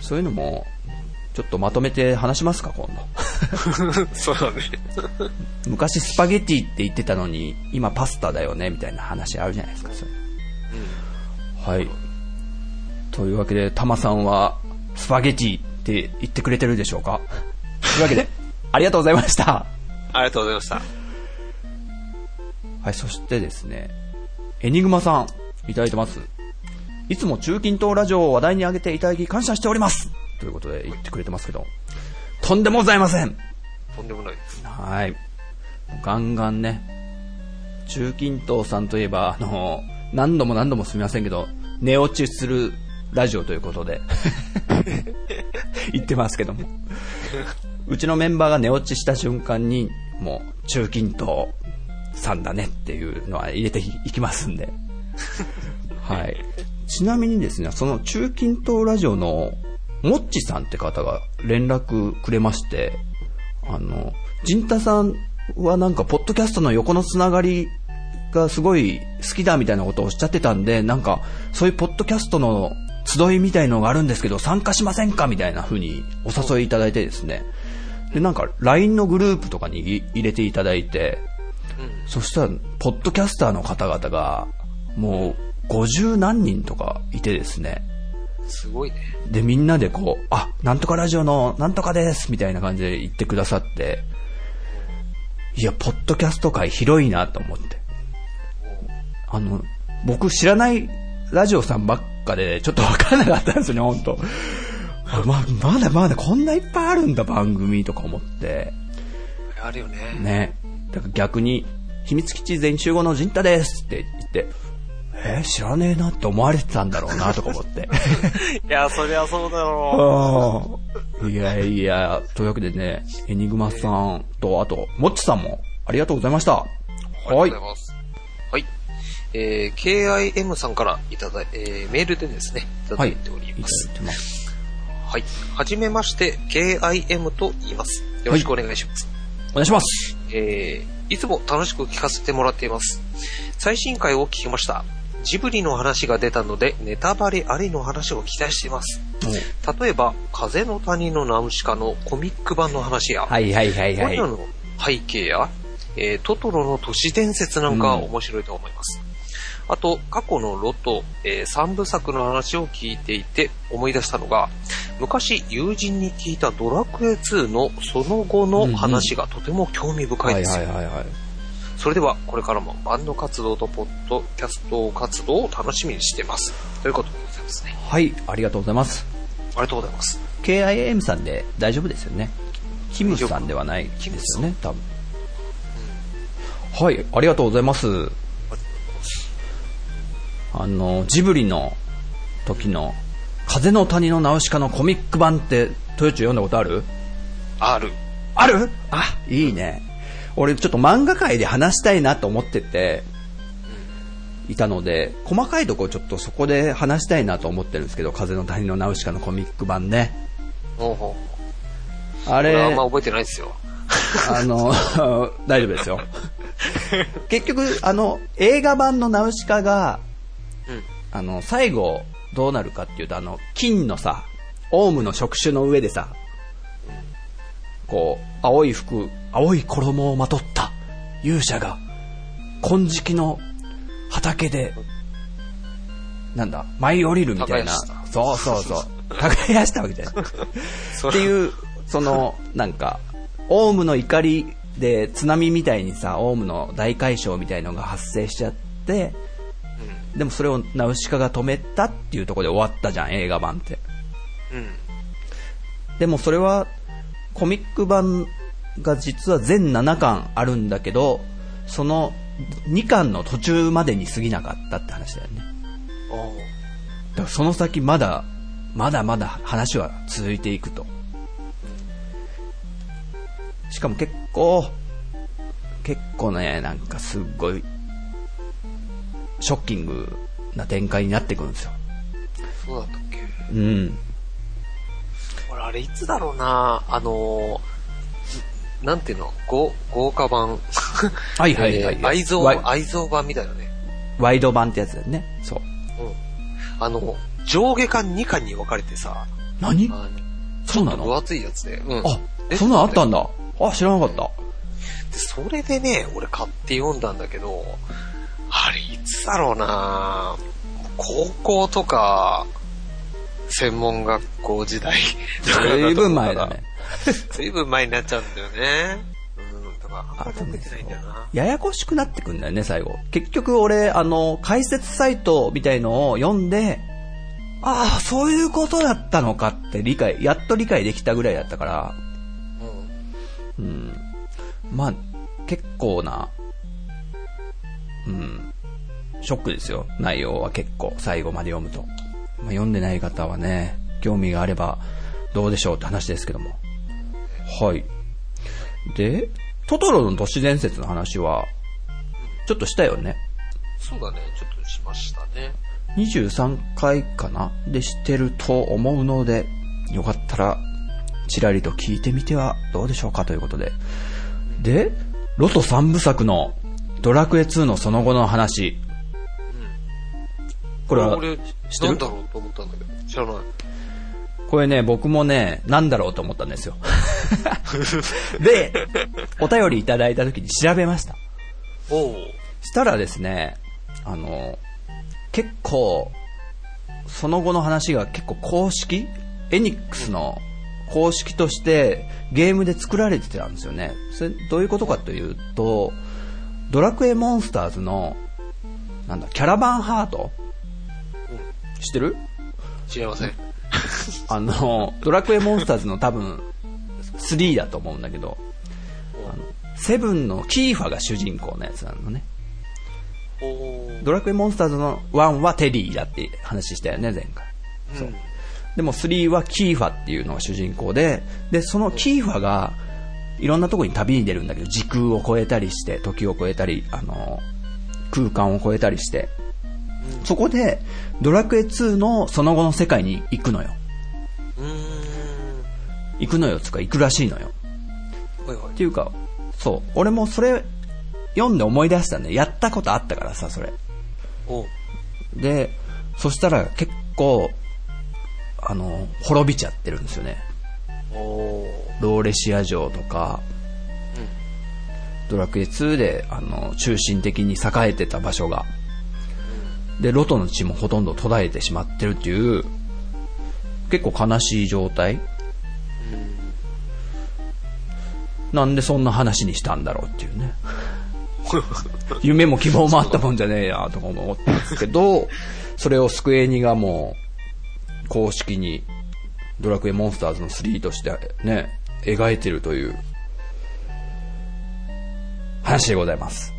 そういうのも、ちょっとまとめて話しますか、今度。そうだね。昔スパゲティって言ってたのに、今パスタだよね、みたいな話あるじゃないですか、それ。はい。というわけで、タマさんは、スパゲティって言ってくれてるでしょうか？というわけで、ありがとうございました。ありがとうございました。はい、そしてですね、エニグマさん、いただいてます。いつも中近東ラジオを話題に上げていただき感謝しておりますということで言ってくれてますけど、とんでもございませんとんでもないです。はい。ガンガンね、中近東さんといえば、あの、何度も何度もすみませんけど、寝落ちするラジオということで、言ってますけども。うちのメンバーが寝落ちした瞬間に、もう、中近東さんだねっていうのは入れていきますんで。はい。ちなみにですね、その中近東ラジオの、もっちさんって方が連絡くれまして、あの、ジンタさんはなんか、ポッドキャストの横のつながりがすごい好きだみたいなことをおっしゃってたんで、なんか、そういうポッドキャストの集いみたいのがあるんですけど、参加しませんかみたいな風にお誘いいただいてですね。で、なんか、LINE のグループとかにい入れていただいて、そしたら、ポッドキャスターの方々が、もう、50何人とかいてですね。すごいね。で、みんなでこう、あ、なんとかラジオのなんとかですみたいな感じで言ってくださって、いや、ポッドキャスト界広いなと思って。あの、僕知らないラジオさんばっかで、ちょっとわからなかったんですよね、本当あま、まだまだこんないっぱいあるんだ、番組とか思って。あるよね。ね。だから逆に、秘密基地全員集合の陣太ですって言って、えー知らねえなって思われてたんだろうなとか思って。いや、そりゃそうだろああ。いやいや、というわけでね、エニグマさんと、あと、もっちさんも、ありがとうございました。う。ありがとうございます。はい。えー、KIM さんからいただい、えー、メールでですね、いただいております。だいてます。はい。はじめまして、KIM と言います。よろしくお願いします。お願いします。えー、いつも楽しく聞かせてもらっています。最新回を聞きました。ジブリの話が出たので、ネタバレありの話を期待しています。例えば、風の谷のナウシカのコミック版の話や、はいはいはいはい。の背景や、えートトロの都市伝説なんかは面白いと思います。あと、過去のロト、え3部作の話を聞いていて思い出したのが、昔友人に聞いたドラクエ2のその後の話がとても興味深いですよ。はいはいはいはい。それでは、これからもバンド活動とポッドキャスト活動を楽しみにしています。ということでございますね。はい、ありがとうございます。ありがとうございます。KIM さんで大丈夫ですよね。キムさんではないですよね、多分。はい、ありがとうございます。あの、ジブリの時の風の谷のナウシカのコミック版って、トヨチ読んだことある？ある。ある？あ、いいね。俺ちょっと漫画界で話したいなと思ってて、いたので、細かいとこちょっとそこで話したいなと思ってるんですけど、風の谷のナウシカのコミック版ね。ほうほう。あれ、あんま覚えてないですよ。あの、大丈夫ですよ。結局、あの、映画版のナウシカが、うん。あの、最後、どうなるかっていうと、あの、金のさ、オウムの触手の上でさ、こう、青い服、青い衣をまとった勇者が、金色の畑で、なんだ、舞い降りるみたいな。そうそうそう。耕したわけじゃない。そっていう、その、なんか、オウムの怒りで津波みたいにさ、オウムの大海嘯みたいのが発生しちゃって、でもそれをナウシカが止めたっていうところで終わったじゃん、映画版って。うん。うん。でもそれは、コミック版が実は全7巻あるんだけど、その2巻の途中までに過ぎなかったって話だよね。だからその先まだ、まだまだ話は続いていくと。しかも結構、結構ね、なんかすっごい、ショッキングな展開になってくるんですよ。そうだったっけ？うん。俺、あれいつだろうなあのー、なんていうの？豪豪華版。はいはいはい えー愛蔵愛蔵版みたいなね。ワイド版ってやつだよね。そう。うん。あの、上下巻2巻に分かれてさ、何？そうなの？分厚いやつで。うん。あ、え？そんなんあったんだ。あ、知らなかった。でそれでね、俺買って読んだんだけど、あれいつだろうな高校とか、専門学校時代。ずいぶん前だね。。ずいぶん前になっちゃうんだよね。うん、だから、あんまり覚えてないんだよな。ややこしくなってくんだよね、最後。結局俺、あの、解説サイトみたいのを読んで、ああ、そういうことだったのかって理解、やっと理解できたぐらいだったから、うん。うん。まあ、結構な、うん、ショックですよ。内容は結構、最後まで読むと。まあ、読んでない方はね、興味があれば、どうでしょうって話ですけども。はい。で、トトロの都市伝説の話は、ちょっとしたよね。そうだね、ちょっとしましたね。23回かな？でしてると思うので、よかったら、ちらりと聞いてみてはどうでしょうかということで。で、ロト3部作のドラクエ2のその後の話。これは、俺、知ってる？なんだろうと思ったんだけど、知らない。これね、僕もね、なんだろうと思ったんですよ。で、お便りいただいた時に調べました。おうしたらですね、あの、結構、その後の話が結構公式エニックスの公式としてゲームで作られてたんですよね。それどういうことかというと、ドラクエモンスターズの、なんだ、キャラバンハート？知ってる？知りません。あの、ドラクエモンスターズの多分、3だと思うんだけど、あの、セブンのキーファが主人公のやつなのね。ドラクエモンスターズの1はテリーだって話したよね、前回。そう。でも3はキーファっていうのが主人公で、で、そのキーファが、いろんなところに旅に出るんだけど、時空を超えたりして、時を超えたり、あの、空間を超えたりして、そこで、ドラクエ2のその後の世界に行くのよ。行くのよ、つうか行くらしいのよ。はいはいっていうか、そう、俺もそれ、読んで思い出したんで、やったことあったからさ、それ。で、そしたら結構、あの、滅びちゃってるんですよね。ローレシア城とか、ドラクエ2で、あの、中心的に栄えてた場所が。で、ロトの地もほとんど途絶えてしまってるっていう、結構悲しい状態。なんでそんな話にしたんだろうっていうね。夢も希望もあったもんじゃねえや、とか思ったんですけど、それをスクエニがもう、公式に、ドラクエモンスターズの3としてね、描いてるという、話でございます。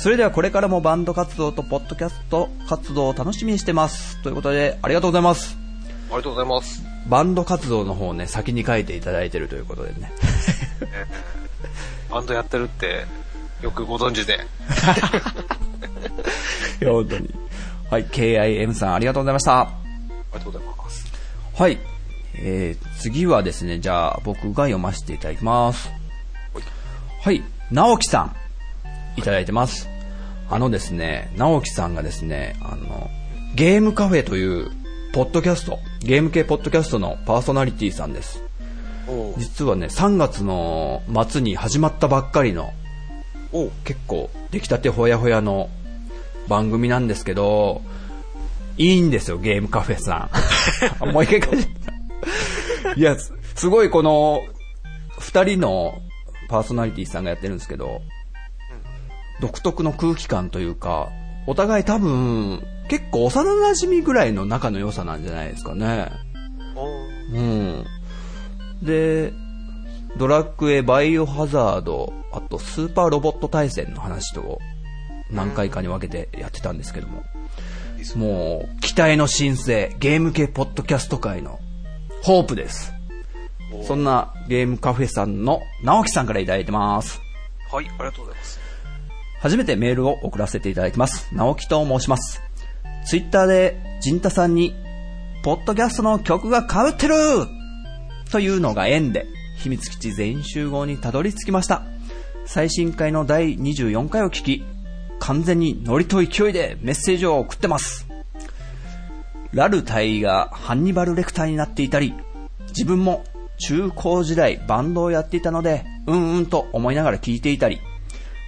それではこれからもバンド活動とポッドキャスト活動を楽しみにしてます。ということで、ありがとうございます。ありがとうございます。バンド活動の方をね、先に書いていただいてるということでね。バンドやってるって、よくご存知で。いや、本当に。はい、KIM さんありがとうございました。ありがとうございます。はい。えー、次はですね、じゃあ僕が読ませていただきます。はい、直樹さん、いただいてます。あのですね、直樹さんがですね、あの、ゲームカフェという、ポッドキャスト、ゲーム系ポッドキャストのパーソナリティさんです。実はね、3月の末に始まったばっかりの、結構出来たてほやほやの番組なんですけど、いいんですよ、ゲームカフェさん。もう一回書いた。いや、すすごいこの、二人のパーソナリティさんがやってるんですけど、独特の空気感というか、お互い多分、結構幼馴染ぐらいの仲の良さなんじゃないですかね。おううん。で、ドラクエ、バイオハザード、あとスーパーロボット対戦の話と何回かに分けてやってたんですけども、もう、期待の新星、ゲーム系ポッドキャスト界のホープです。そんなゲームカフェさんの直樹さんからいただいてます。はい、ありがとうございます。初めてメールを送らせていただきます。直樹と申します。ツイッターで、ジンタさんに、ポッドキャストの曲が被ってるというのが縁で、秘密基地全員集合にたどり着きました。最新回の第24回を聞き、完全にノリと勢いでメッセージを送ってます。ラル隊がハンニバルレクターになっていたり、自分も中高時代バンドをやっていたので、うんうんと思いながら聞いていたり、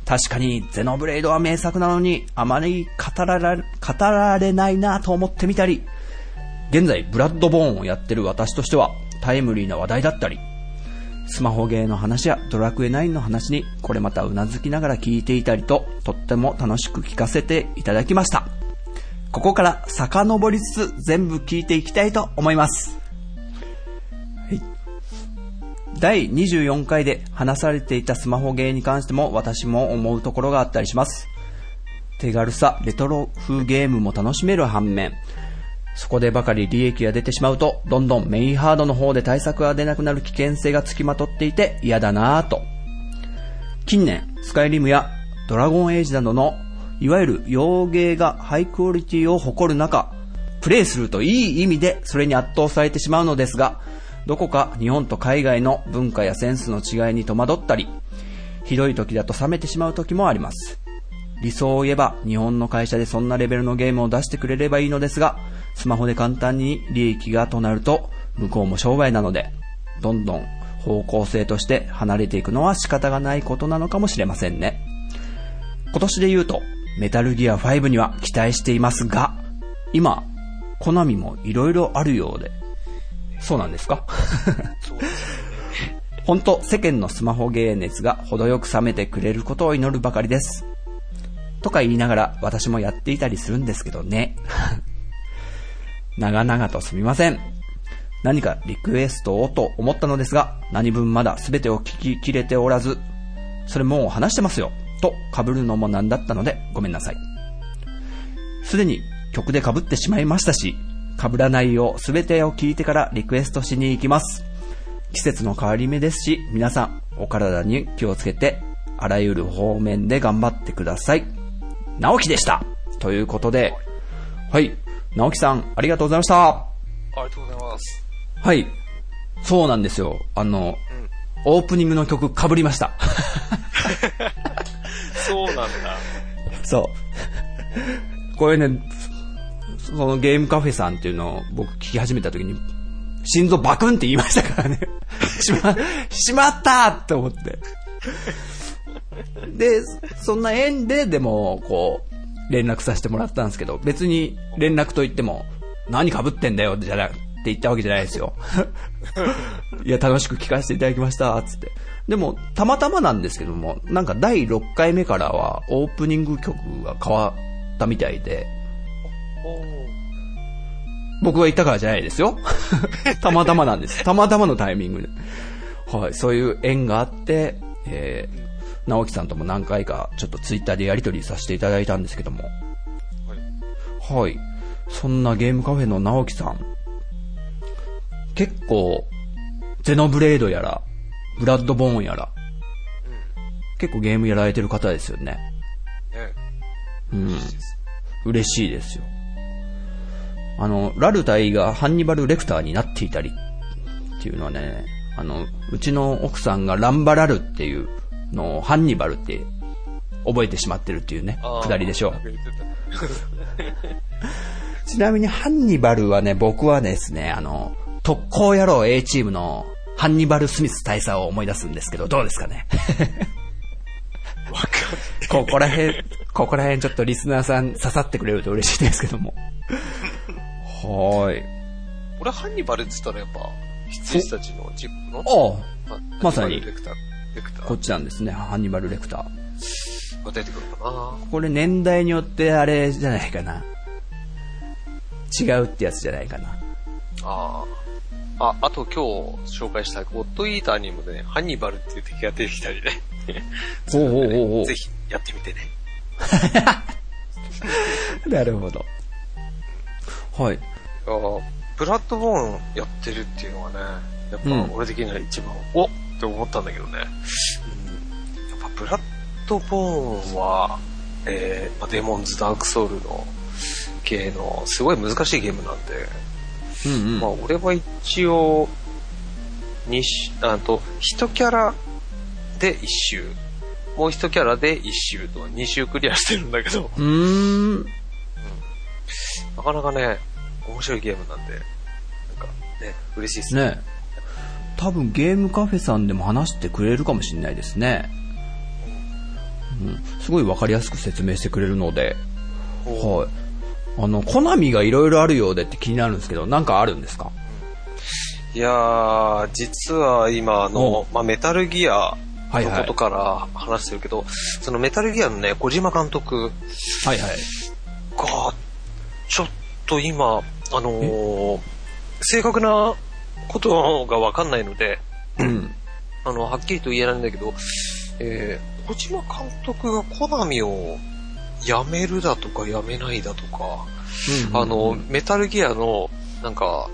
確かにゼノブレイドは名作なのにあまり語られ語られないなと思ってみたり、現在ブラッドボーンをやってる私としてはタイムリーな話題だったり、スマホゲーの話やドラクエ9の話にこれまたうなずきながら聞いていたりと、とっても楽しく聞かせていただきました。ここから遡りつつ全部聞いていきたいと思います。第24回で話されていたスマホゲーに関しても私も思うところがあったりします。手軽さ、レトロ風ゲームも楽しめる反面、そこでばかり利益が出てしまうと、どんどんメインハードの方で対策が出なくなる危険性がつきまとっていて嫌だなぁと。近年、スカイリムやドラゴンエイジなどの、いわゆる洋芸がハイクオリティを誇る中、プレイするといい意味でそれに圧倒されてしまうのですが、どこか日本と海外の文化やセンスの違いに戸惑ったり、ひどい時だと冷めてしまう時もあります。理想を言えば日本の会社でそんなレベルのゲームを出してくれればいいのですが、スマホで簡単に利益がとなると向こうも商売なので、どんどん方向性として離れていくのは仕方がないことなのかもしれませんね。今年で言うと、メタルギア5には期待していますが、今、コナミも色々あるようで、そうなんですか？本当世間のスマホゲー熱が程よく冷めてくれることを祈るばかりです。とか言いながら私もやっていたりするんですけどね。長々とすみません。何かリクエストをと思ったのですが、何分まだ全てを聞ききれておらず、それもう話してますよ、と被るのもなんだったのでごめんなさい。すでに曲で被ってしまいましたし、被らないよう全てを聞いてからリクエストしに行きます。季節の変わり目ですし、皆さんお体に気をつけて、あらゆる方面で頑張ってください。直樹でしたということで、はい。直樹さん、ありがとうございました。ありがとうございます。はい。そうなんですよ。あの、オープニングの曲被りました。そうなんだ。そう。これね、そのゲームカフェさんっていうのを僕聞き始めた時に、心臓バクンって言いましたからね。しま、しまったと思って。で、そんな縁で、でも、こう、連絡させてもらったんですけど、別に連絡と言っても、何被ってんだよ、じゃなって言ったわけじゃないですよ。いや、楽しく聞かせていただきました、つって。でも、たまたまなんですけども、なんか第6回目からは、オープニング曲が変わったみたいで、僕が言ったからじゃないですよ。たまたまなんです。たまたまのタイミングで。はい、そういう縁があって、えー、直樹さんとも何回かちょっとツイッターでやり取りさせていただいたんですけども。はい。そんなゲームカフェの直樹さん。結構、ゼノブレードやら、ブラッドボーンやら、結構ゲームやられてる方ですよね。ね。うん。嬉しいですよ。あの、ラルタイがハンニバル・レクターになっていたりっていうのはね、あの、うちの奥さんがランバラルっていうのをハンニバルって覚えてしまってるっていうね、くだりでしょう。ちなみにハンニバルはね、僕はですね、あの、特攻野郎 A チームのハンニバル・スミス大佐を思い出すんですけど、どうですかね？ここら辺、ここら辺ちょっとリスナーさん刺さってくれると嬉しいですけども。はーい。る。俺、ハンニバルって言ったらやっぱ、羊たちのジップのおうあまさにレクター。レクタこっーちなんですね、ハンニバル・レクター。が出てくるかな。これ年代によってあれじゃないかな。違うってやつじゃないかな。ああ。あ、あと今日紹介したゴッドイーターにもね、ハンニバルっていう敵が出てきたりね。おうおうおうおうぜひやってみてね。なるほど。はい。ブラッドボーンやってるっていうのはね、やっうんぱ俺的には一番、おっって思ったんだけどね。うん、やっぱブラッドボーンは、えーまあ、デモンズ・ダークソウルの系のすごい難しいゲームなんで、うんうん。まあ俺は一応、にし、あと、一キャラで一周、もう一キャラで一周と二周クリアしてるんだけど、うーん。なかなかね、面白いゲームなんで、なんかね、嬉しいですね。ね多分ゲームカフェさんでも話してくれるかもしれないですね。うん。すごいわかりやすく説明してくれるので。はい。あの、コナミがいろいろあるようでって気になるんですけど、なんかあるんですか？いやー、実は今あの、まあ、メタルギアはいはいのことから話してるけど、そのメタルギアのね、小島監督はいはい。が、ちょっと今、あのー正確なことがわかんないので、うん。あの、はっきりと言えないんだけど、えー、小島監督がコナミを辞めるだとか辞めないだとか、あの、メタルギアの、なんか、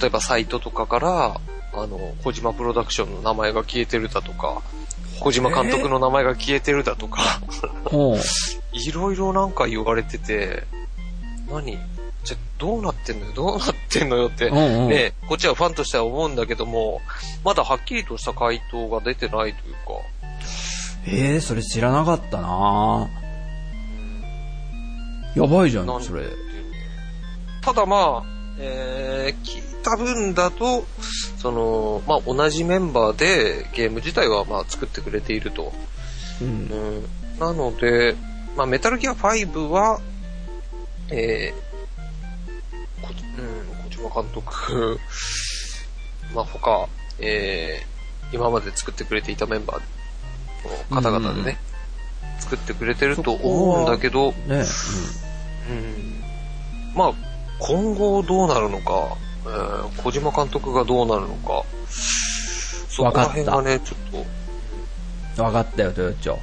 例えばサイトとかから、あの、小島プロダクションの名前が消えてるだとか、小島監督の名前が消えてるだとか。いろいろなんか言われてて、何？じゃ、どうなってんのよ？どうなってんのよって、うんうん。ね、こっちはファンとしては思うんだけども、まだはっきりとした回答が出てないというか、えー、それ知らなかったな。やばいじゃんそれ。ただまあ、えー、聞いた分だと、その、まあ同じメンバーでゲーム自体はまあ作ってくれていると。うん。う。ん、なので、まあメタルギア5は、えー、こ、うん、小島監督、まあ他、えー、今まで作ってくれていたメンバーの方々でね、作ってくれてると思うんだけど、ねうんまあ、今後どうなるのか、えー小島監督がどうなるのか、そこら辺がね、ちょっうん。わかったよ、トヨッチョ。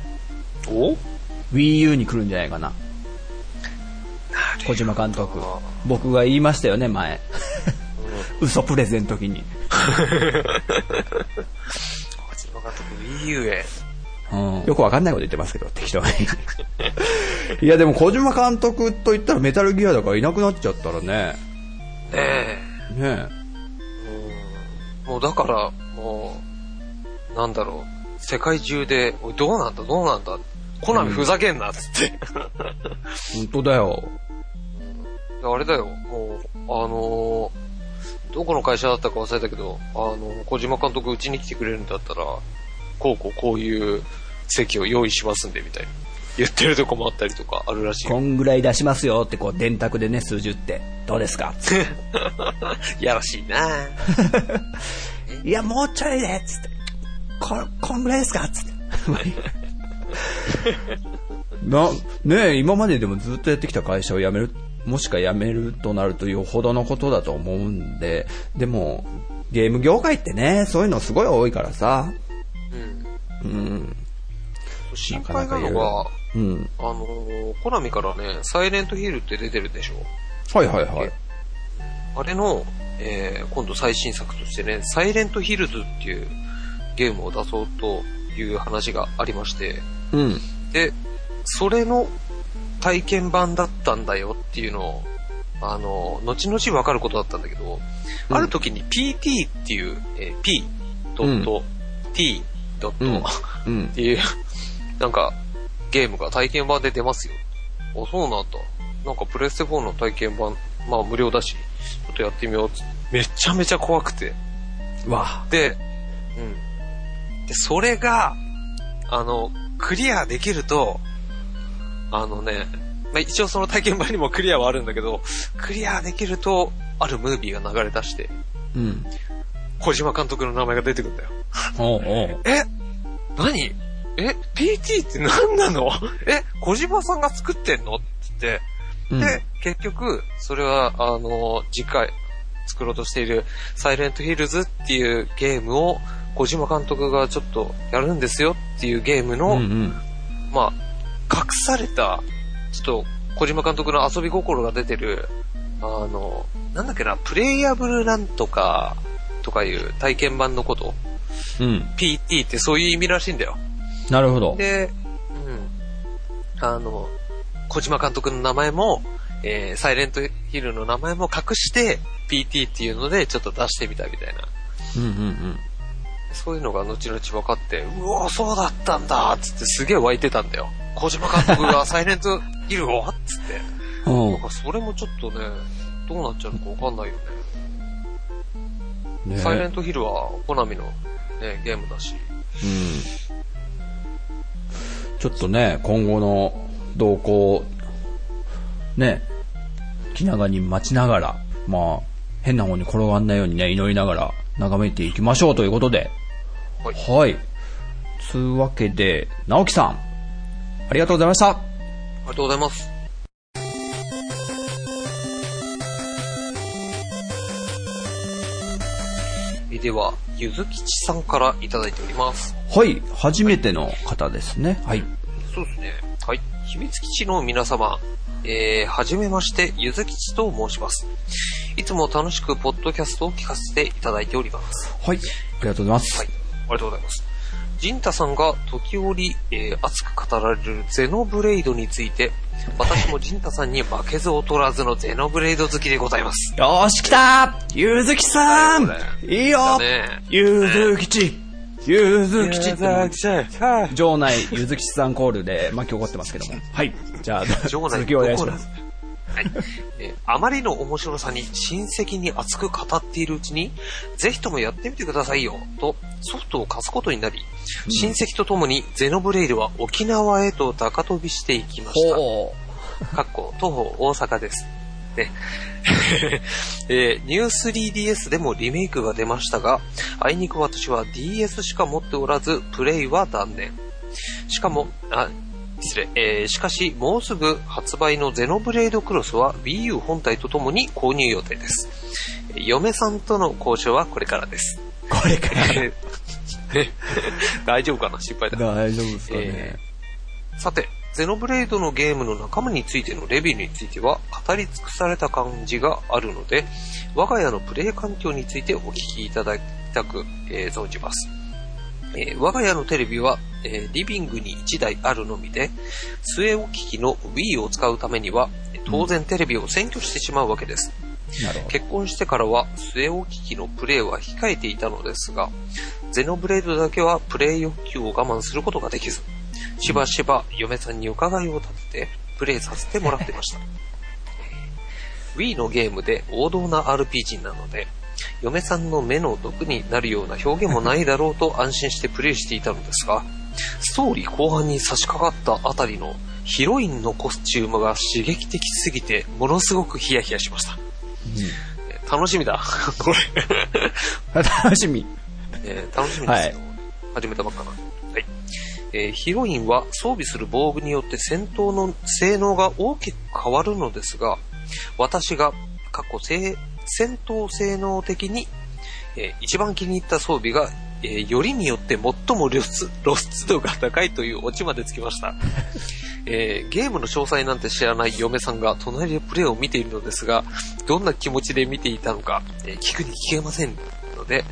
と、お？Wii U に来るんじゃないかな。小島監督。僕が言いましたよね、前。嘘プレゼンの時に。小島監督 Wii U へ。うんよくわかんないこと言ってますけど、適当に。いや、でも小島監督と言ったらメタルギアだからいなくなっちゃったらね。ねえ。ねうんもうだから、もう、なんだろう、世界中で、おい、どうなんだ、どうなんだ、コナミふざけんな、つって。本当だよ。あれだよ、もう、あのーどこの会社だったか忘れたけど、あの、小島監督うちに来てくれるんだったら、こうこうこういう席を用意しますんで、みたいな。言ってるとこもあったりとかあるらしいこ。んぐらい出しますよってこう電卓でね、数十って。どうですか？やらしいなぁ いや、もうちょいでつって。こ、こんぐらいですか？つって。な、ねえ、今まででもずっとやってきた会社を辞める、もしか辞めるとなるとよほどのことだと思うんで、でも、ゲーム業界ってね、そういうのすごい多いからさ。うん。うん。心配なのが、うん。あのーコナミからね、サイレントヒルって出てるでしょ？はいはいはい。あれの、えー今度最新作としてね、サイレントヒルズっていうゲームを出そうという話がありまして、うん。で、それの体験版だったんだよっていうのを、あの、後々分かることだったんだけど、うんある時に PT っていう、えー P ドット、T ドット、うんっうん。ていう、なんか、ゲームが体験版で出ますよ。あ、そうなんだ。なんかプレステ4の体験版、まあ無料だし、ちょっとやってみようめちゃめちゃ怖くて。わで、うん。で、それが、あの、クリアできると、あのね、まあ、一応その体験版にもクリアはあるんだけど、クリアできると、あるムービーが流れ出して、うん。小島監督の名前が出てくるんだよ。おうおう。え何？え ?PT って何なの？え小島さんが作ってんの？って言って、うんで、結局、それは、あの、次回作ろうとしているサイレントヒルズっていうゲームを小島監督がちょっとやるんですよっていうゲームの、うんうん。まあ、隠された、ちょっと小島監督の遊び心が出てる、あの、なんだっけな、プレイヤブルなんとか、とかいう体験版のこと、うん。PT ってそういう意味らしいんだよ。なるほど。で、うん。あの、小島監督の名前も、えー、サイレントヒルの名前も隠して、PT っていうのでちょっと出してみたみたいな。うんうんうん。そういうのが後々分かって、うわそうだったんだつってすげえ湧いてたんだよ。小島監督がサイレントヒルをつって。おなんかそれもちょっとね、どうなっちゃうのか分かんないよね。うねサイレントヒルはコナミのね、ゲームだし。うん。ちょっとね、今後の動向、ね、気長に待ちながら、まあ、変な方に転がんないようにね、祈りながら眺めていきましょうということで。はいはい。つうわけで、直樹さん、ありがとうございました。ありがとうございます。えでは、ゆずきちさんからいただいております。はい、初めての方ですね。はい。そうですね。はい。秘密基地の皆様、えー、はじめまして、ゆずきちと申します。いつも楽しくポッドキャストを聞かせていただいております。はい、ありがとうございます。はい。ありがとうございます。ジンタさんが時折、えー熱く語られるゼノブレイドについて、私もジンタさんに負けず劣らずのゼノブレイド好きでございます。よーし、来たゆずきさんねいいよゆずきちゆずきち場内ゆずきちさんコールで巻き起こってますけども。はい。じゃあ、場内続きをお願いします。はい。えーあまりの面白さに親戚に熱く語っているうちに、ぜひともやってみてくださいよ、とソフトを貸すことになり、親戚と共にゼノブレイドは沖縄へと高飛びしていきました。ほかっこ、徒歩大阪です。ね。えーニュー 3DS でもリメイクが出ましたが、あいにく私は DS しか持っておらず、プレイは断念。しかも、あ、失礼、えーしかし、もうすぐ発売のゼノブレイドクロスは Wii U 本体とともに購入予定です。えー嫁さんとの交渉はこれからです。う。これから。えー 大丈夫かな？心配だ。大丈夫ですかねえ。さて、ゼノブレイドのゲームの仲間についてのレビューについては語り尽くされた感じがあるので、我が家のプレイ環境についてお聞きいただきたく、えー存じます。えー我が家のテレビは、えーリビングに1台あるのみで、据え置き機の Wii を使うためには、当然テレビを占拠してしまうわけです。結婚してからは据え置き機のプレイは控えていたのですが、ゼノブレードだけはプレイ欲求を我慢することができず、しばしば嫁さんに伺いを立ててプレイさせてもらってました。Wii のゲームで王道な RPG なので、嫁さんの目の毒になるような表現もないだろうと安心してプレイしていたのですが、ストーリー後半に差し掛かったあたりのヒロインのコスチュームが刺激的すぎて、ものすごくヒヤヒヤしました。えー楽しみだ。これ、楽しみ。えー楽しみですよ。始めたばっかな。はい。えーヒロインは装備する防具によって戦闘の性能が大きく変わるのですが、私が過去戦闘性能的に、えー一番気に入った装備が、えーよりによって最も露出露出度が高いというオチまでつきました。えーゲームの詳細なんて知らない嫁さんが隣でプレイを見ているのですが、どんな気持ちで見ていたのか、えー聞くに聞けませんので、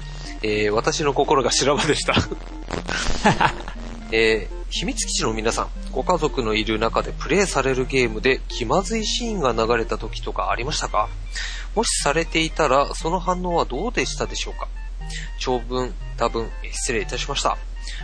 えー私の心が修羅場でした。えー秘密基地の皆さん、ご家族のいる中でプレイされるゲームで気まずいシーンが流れた時とかありましたか？もしされていたら、その反応はどうでしたでしょうか？長文、多分、えー失礼いたしました。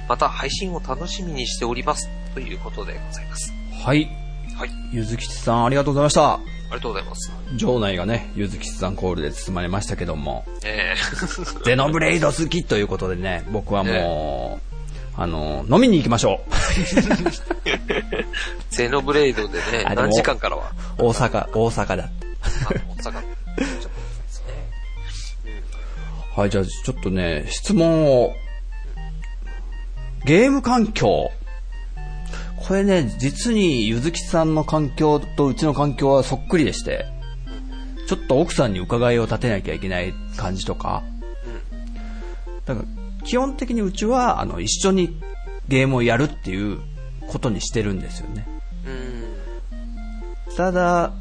また配信を楽しみにしております。ということでございます。はい。はい。ゆずきちさん、ありがとうございました。ありがとうございます。場内がね、ゆずきちさんコールで包まれましたけども、えー ゼノブレイド好きということでね、僕はもう、あの、飲みに行きましょ ゼノブレイドでね、何時間からは、う。大阪、大阪だって。大阪。はい、じゃあちょっとね、質問を。ゲーム環境。これね、実にゆずきさんの環境とうちの環境はそっくりでして、ちょっと奥さんに伺いを立てなきゃいけない感じとか。だから、基本的にうちは、あの、一緒にゲームをやるっていうことにしてるんですよね。うん。ただ、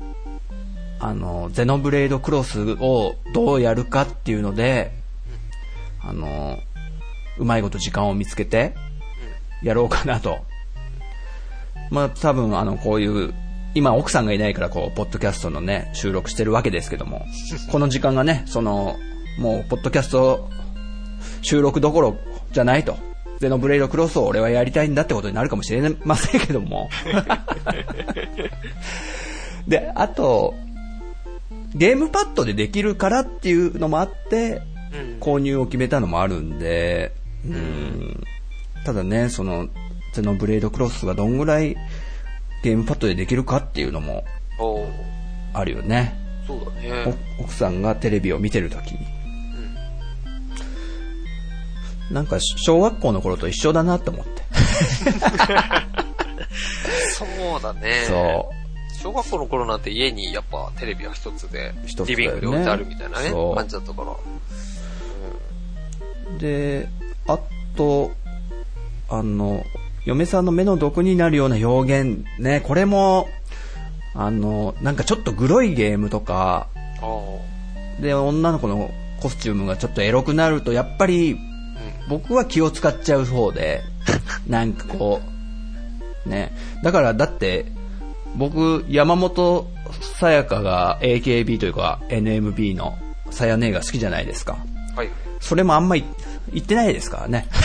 あの、ゼノブレイドクロスをどうやるかっていうので、あの、うまいこと時間を見つけて、やろうかなと。まあ多分、あの、こういう、今奥さんがいないからこう、ポッドキャストのね、収録してるわけですけども、この時間がね、その、もう、ポッドキャスト収録どころじゃないと。ゼノブレイドクロスを俺はやりたいんだってことになるかもしれませんけども。で、あと、ゲームパッドでできるからっていうのもあって、うん。購入を決めたのもあるんで、うん、ただね、その、ゼノブレイドクロスがどんぐらいゲームパッドでできるかっていうのもあるよね。そうだね。お奥さんがテレビを見てるときに。なんか小学校の頃と一緒だなと思って。そうだね。そう。小学校の頃なんて家にやっぱテレビは一つで、一つねリビングで置いてあるみたいなね感じだったから。で、あと、あの、嫁さんの目の毒になるような表現ね、これも、あの、なんかちょっとグロいゲームとか。で、女の子のコスチュームがちょっとエロくなると、やっぱり、僕は気を使っちゃう方で、なんかこう、ね。だから、だって、僕、山本さやかが AKB というか NMB のさやねが好きじゃないですか。はい。それもあんまり言ってないですからね。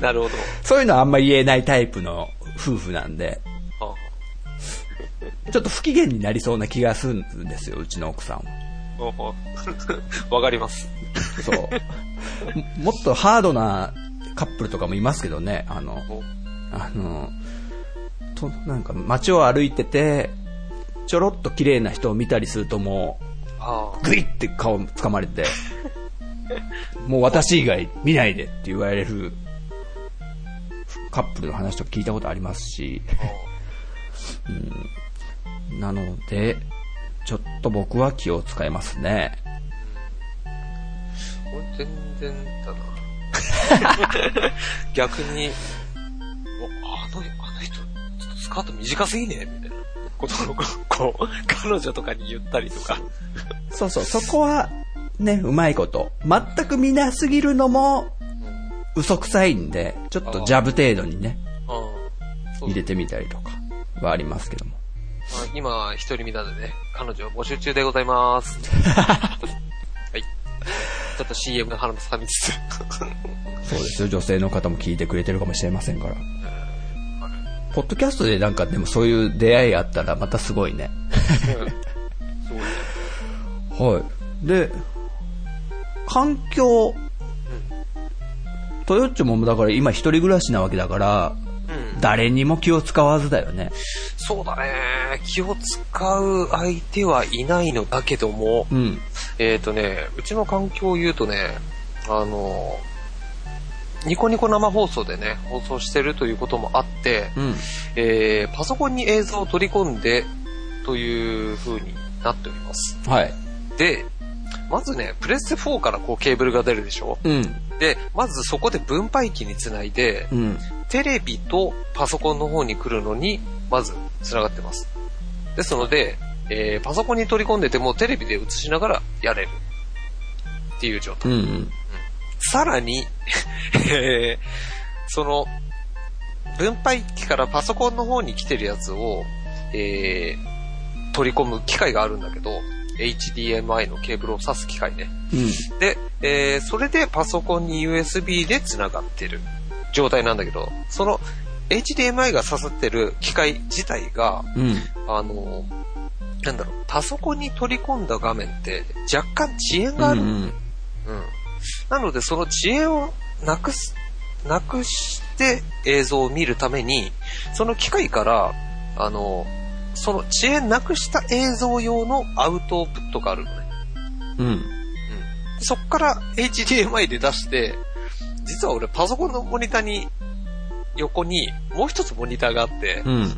なるほど。そういうのはあんまり言えないタイプの夫婦なんで、あちょっと不機嫌になりそうな気がするんですよ、うちの奥さんは。あ わかります。そう。ももっとハードなカップルとかもいますけどね、あの、おあの、と、なんか街を歩いてて、ちょろっと綺麗な人を見たりするともあう、グイって顔掴まれて、もう私以外見ないでって言われるカップルの話とか聞いたことありますし、あ。なので、ちょっと僕は気を使いますね。全然だな。逆に、スカート短すぎねみたいなことを、こう、彼女とかに言ったりとか。そうそう、そこは、ね、うまいこと。全く見なすぎるのも、嘘くさいんで、ちょっとジャブ程度にね、入れてみたりとかはありますけども。まあ今、一人身なんでね、彼女募集中でございます。はい。ちょっと CM の花も挟みつつ。そうですよ、女性の方も聞いてくれてるかもしれませんから。ポッドキャストでなんかでもそういう出会いあったらまたすごいね。はい。で、環境、トヨッチョもだから今一人暮らしなわけだから、うん。誰にも気を使わずだよね。そうだね。気を使う相手はいないのだけども、うん。えっ、とね、うちの環境を言うとね、あの、ニコニコ生放送でね、放送してるということもあって、うん。えーパソコンに映像を取り込んで、という風になっております。はい。で、まずね、プレステ4からこうケーブルが出るでしょ？うん。で、まずそこで分配器につないで、うん。テレビとパソコンの方に来るのに、まず繋がってます。ですので、えーパソコンに取り込んでてもテレビで映しながらやれる。っていう状態。うん。うん。さらに、え ーその、分配器からパソコンの方に来てるやつを、えー取り込む機械があるんだけど、HDMI のケーブルを挿す機械ね。うん。で、えーそれでパソコンに USB で繋がってる状態なんだけど、その HDMI が刺さってる機械自体が、うん。あの、なんだろう、パソコンに取り込んだ画面って若干遅延がある。うん。うん。なので、その遅延をなくす、なくして映像を見るために、その機械から、あの、その遅延なくした映像用のアウトプットがあるのね。うん。そっから HDMI で出して、実は俺パソコンのモニターに、横にもう一つモニターがあって、うん。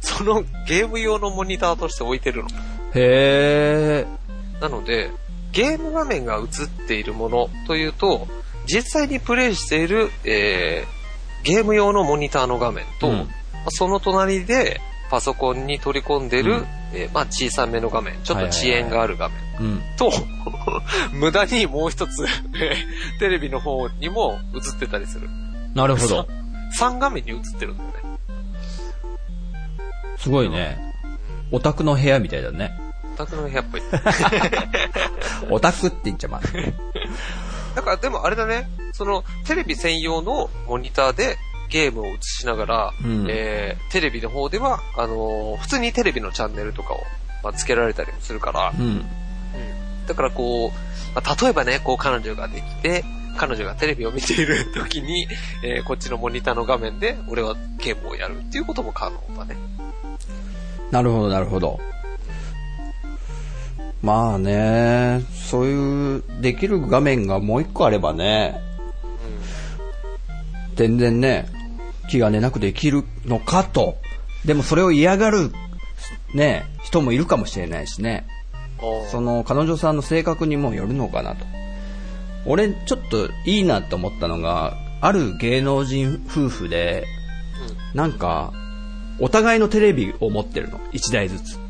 そのゲーム用のモニターとして置いてるの。へえ。なので、ゲーム画面が映っているものというと、実際にプレイしている、えー、ゲーム用のモニターの画面と、うんまあその隣でパソコンに取り込んでる、うんえーまあ小さめの画面、ちょっと遅延がある画面うん。と、無駄にもう一つ、えーテレビの方にも映ってたりする。なるほど。3画面に映ってるんだよね。すごいね。オタクの部屋みたいだね。オタクの部屋っぽい。オタクって言っちゃまず。だからでもあれだね、そのテレビ専用のモニターでゲームを映しながら、うんえーテレビの方では、あのー普通にテレビのチャンネルとかを、まあ、つけられたりもするから、うん。だからこう、まあ、例えばね、こう彼女ができて、彼女がテレビを見ている時に、えーこっちのモニターの画面で俺はゲームをやるっていうことも可能だね。なるほど、なるほど。まあね、そういう、できる画面がもう一個あればね、全然ね、気兼ねなくできるのかと。でもそれを嫌がる、ね、人もいるかもしれないしね。うん。その彼女さんの性格にもよるのかなと。俺、ちょっといいなと思ったのが、ある芸能人夫婦で、なんか、お互いのテレビを持ってるの。一台ずつ。うん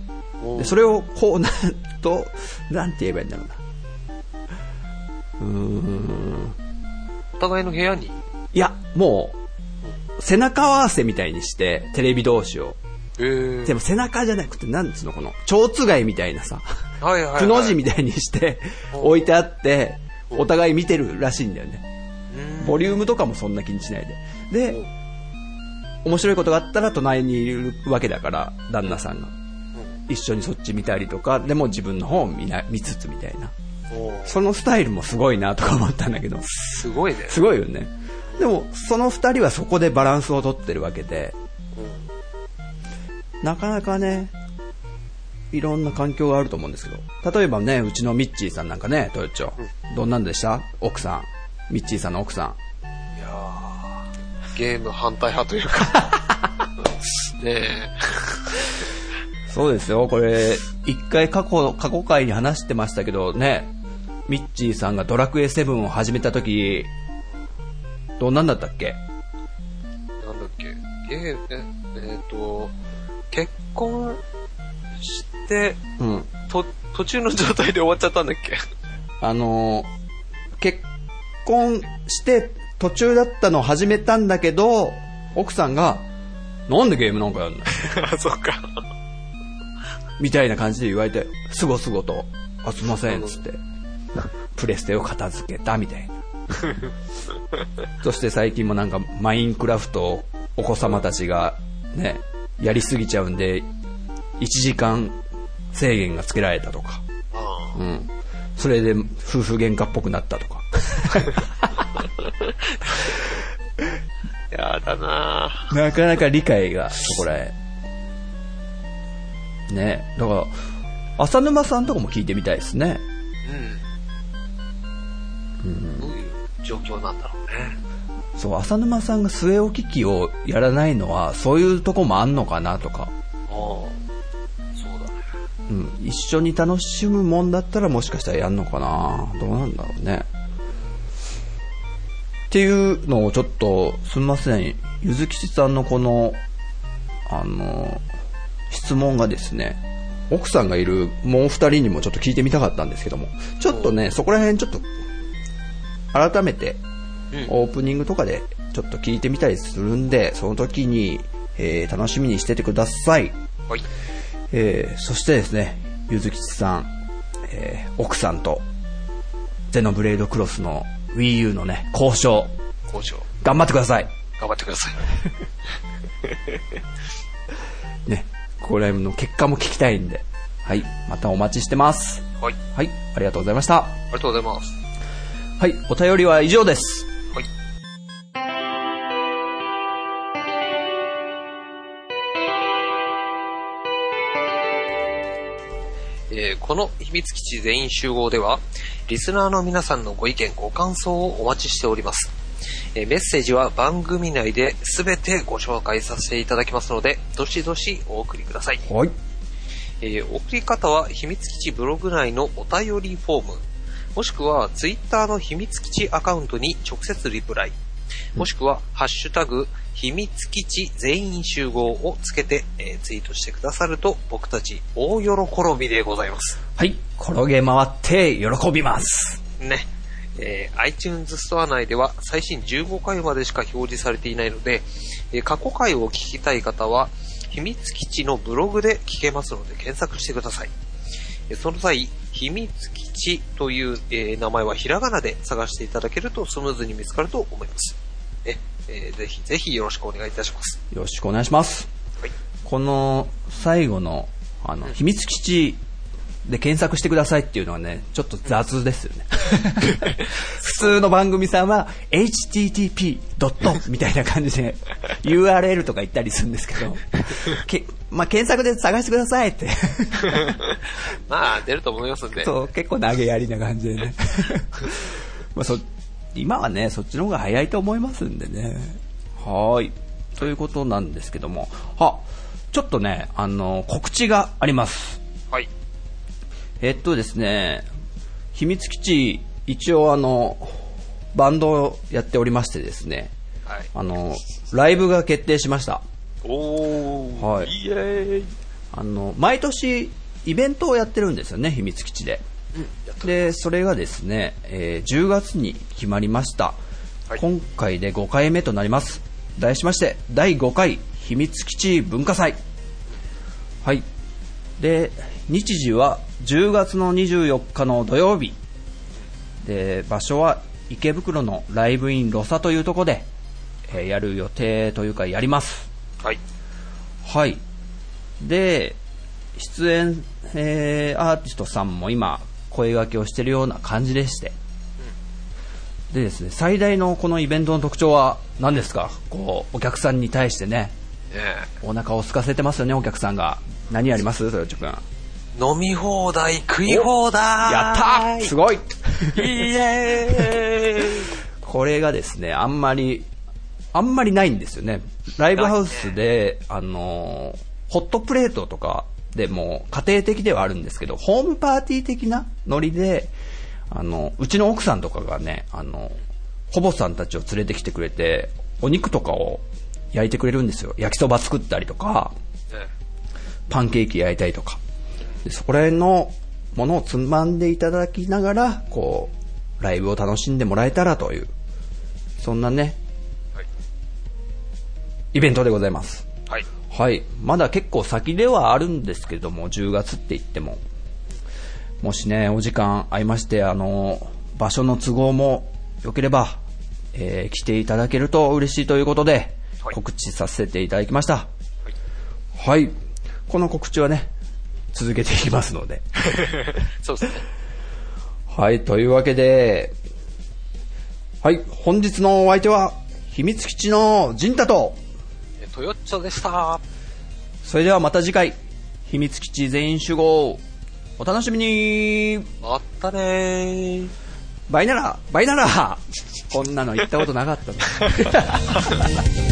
でそれをこうなんと、なんて言えばいいんだろうな。うーん。お互いの部屋に、いや、もう、背中合わせみたいにして、テレビ同士を。えーでも背中じゃなくて、なんつうの、この、蝶つがいみたいなさ、はいはい、はい。くの字みたいにして、置いてあって、お互い見てるらしいんだよね。うんボリュームとかもそんな気にしないで。で、面白いことがあったら隣にいるわけだから、旦那さんが。一緒にそっち見たりとか、でも自分の方を見な見つつみたいな。そのスタイルもすごいなとか思ったんだけど、すごいね。すごいよね。でも、その二人はそこでバランスをとってるわけで、なかなかね、いろんな環境があると思うんですけど、例えばね、うちのミッチーさんなんかね、トヨッチョ、どんなんでした？奥さん。ミッチーさんの奥さん。いやーゲーム反対派というか。ねえ。そうですよ、これ、一回過去、過去回に話してましたけどね、ミッチーさんがドラクエ7を始めた時、どんなんだったっけ？なんだっけ？ゲーム、え、えっ、と、結婚して、うん。と、途中の状態で終わっちゃったんだっけ？あのー結婚して途中だったのを始めたんだけど、奥さんが、なんでゲームなんかやんの？あ、そっか。みたいな感じで言われて、すごすごと、あ、すいません、つって、プレステを片付けたみたいな。そして最近もなんか、マインクラフトをお子様たちがね、やりすぎちゃうんで、1時間制限がつけられたとか、あうん。それで夫婦喧嘩っぽくなったとか。だななかなか理解が、そこらへん。ね。だから、浅沼さんとかも聞いてみたいですね。うん。どういう状況なんだろうね。そう、浅沼さんが据え置き機をやらないのは、そういうとこもあんのかなとか。ああ。そうだね。うん。一緒に楽しむもんだったらもしかしたらやんのかなどうなんだろうね。っていうのをちょっと、すみません。ゆずきちさんのこの、あの、質問がですね、奥さんがいるもう二人にもちょっと聞いてみたかったんですけども、ちょっとね、そこら辺ちょっと、改めて、うん。オープニングとかでちょっと聞いてみたりするんで、その時に、えー楽しみにしててください。はい。えーそしてですね、ゆずきちさん、えー奥さんと、ゼノブレードクロスの Wii U のね、交渉、交渉。頑張ってください。頑張ってください。ね、これの結果も聞きたいんで、はい、またお待ちしてます。はい。はい、ありがとうございました。ありがとうございます。はい、お便りは以上です。はい。えーこの秘密基地全員集合では、リスナーの皆さんのご意見、ご感想をお待ちしております。えーメッセージは番組内で全てご紹介させていただきますので、どしどしお送りください。はい。えー送り方は秘密基地ブログ内のお便りフォーム、もしくはツイッターの秘密基地アカウントに直接リプライ、もしくはハッシュタグ秘密基地全員集合をつけて、えーツイートしてくださると僕たち大喜びでございます。はい、転げ回って喜びます。ね。えー iTunes ストア内では最新15回までしか表示されていないので、えー過去回を聞きたい方は、秘密基地のブログで聞けますので検索してください。えーその際、秘密基地という、えー名前はひらがなで探していただけるとスムーズに見つかると思います。ええーぜひぜひよろしくお願いいたします。よろしくお願いします。はい。この最後の、あの、秘密基地で検索してくださいっていうのはね、ちょっと雑ですよね。普通の番組さんは、http. みたいな感じで URL とか言ったりするんですけど、けまあ、検索で探してくださいって。まあ、出ると思いますんで。そう、結構投げやりな感じでね。まあ、そ、今はね、そっちの方が早いと思いますんでね。はーい。ということなんですけども、は、ちょっとね、あの、告知があります。はい。えっとですね、秘密基地、一応あの、バンドをやっておりましてですね、はい。あの、ライブが決定しました。おー。はいイエーイ。あの、毎年イベントをやってるんですよね、秘密基地で。うん。で、それがですね、えー10月に決まりました。はい今回で5回目となります。題しまして、第5回秘密基地文化祭。はい。で、日時は10月の24日の土曜日。で、場所は池袋のライブインロサというところで、えーやる予定というかやります。はい。はい。で、出演、えーアーティストさんも今、声掛けをしているような感じでして。でですね、最大のこのイベントの特徴は何ですか？こう、お客さんに対してね、ねお腹を空かせてますよね、お客さんが。何あります？そよちょくん。飲み放題、食い放題ったーすごいイエーイこれがですね、あんまり、あんまりないんですよね。ライブハウスで、あのーホットプレートとかでも家庭的ではあるんですけど、ホームパーティー的なノリで、あの、うちの奥さんとかがね、あの、ほぼさんたちを連れてきてくれて、お肉とかを焼いてくれるんですよ。焼きそば作ったりとか、ねパンケーキ焼いたりとか。でそこら辺のものをつまんでいただきながら、こう、ライブを楽しんでもらえたらという、そんなね、はい。イベントでございます。はい。はい。まだ結構先ではあるんですけども、10月って言っても。もしね、お時間合いまして、あの、場所の都合も良ければ、えー来ていただけると嬉しいということで、はい告知させていただきました。はい。はい。この告知はね、続けていきますので。そうですね。はい、というわけで、はい、本日のお相手は、秘密基地の陣太と、えトヨッチョでした。それではまた次回、秘密基地全員集合。お楽しみにまったねー。バイなら、バイなら、こんなの言ったことなかったの。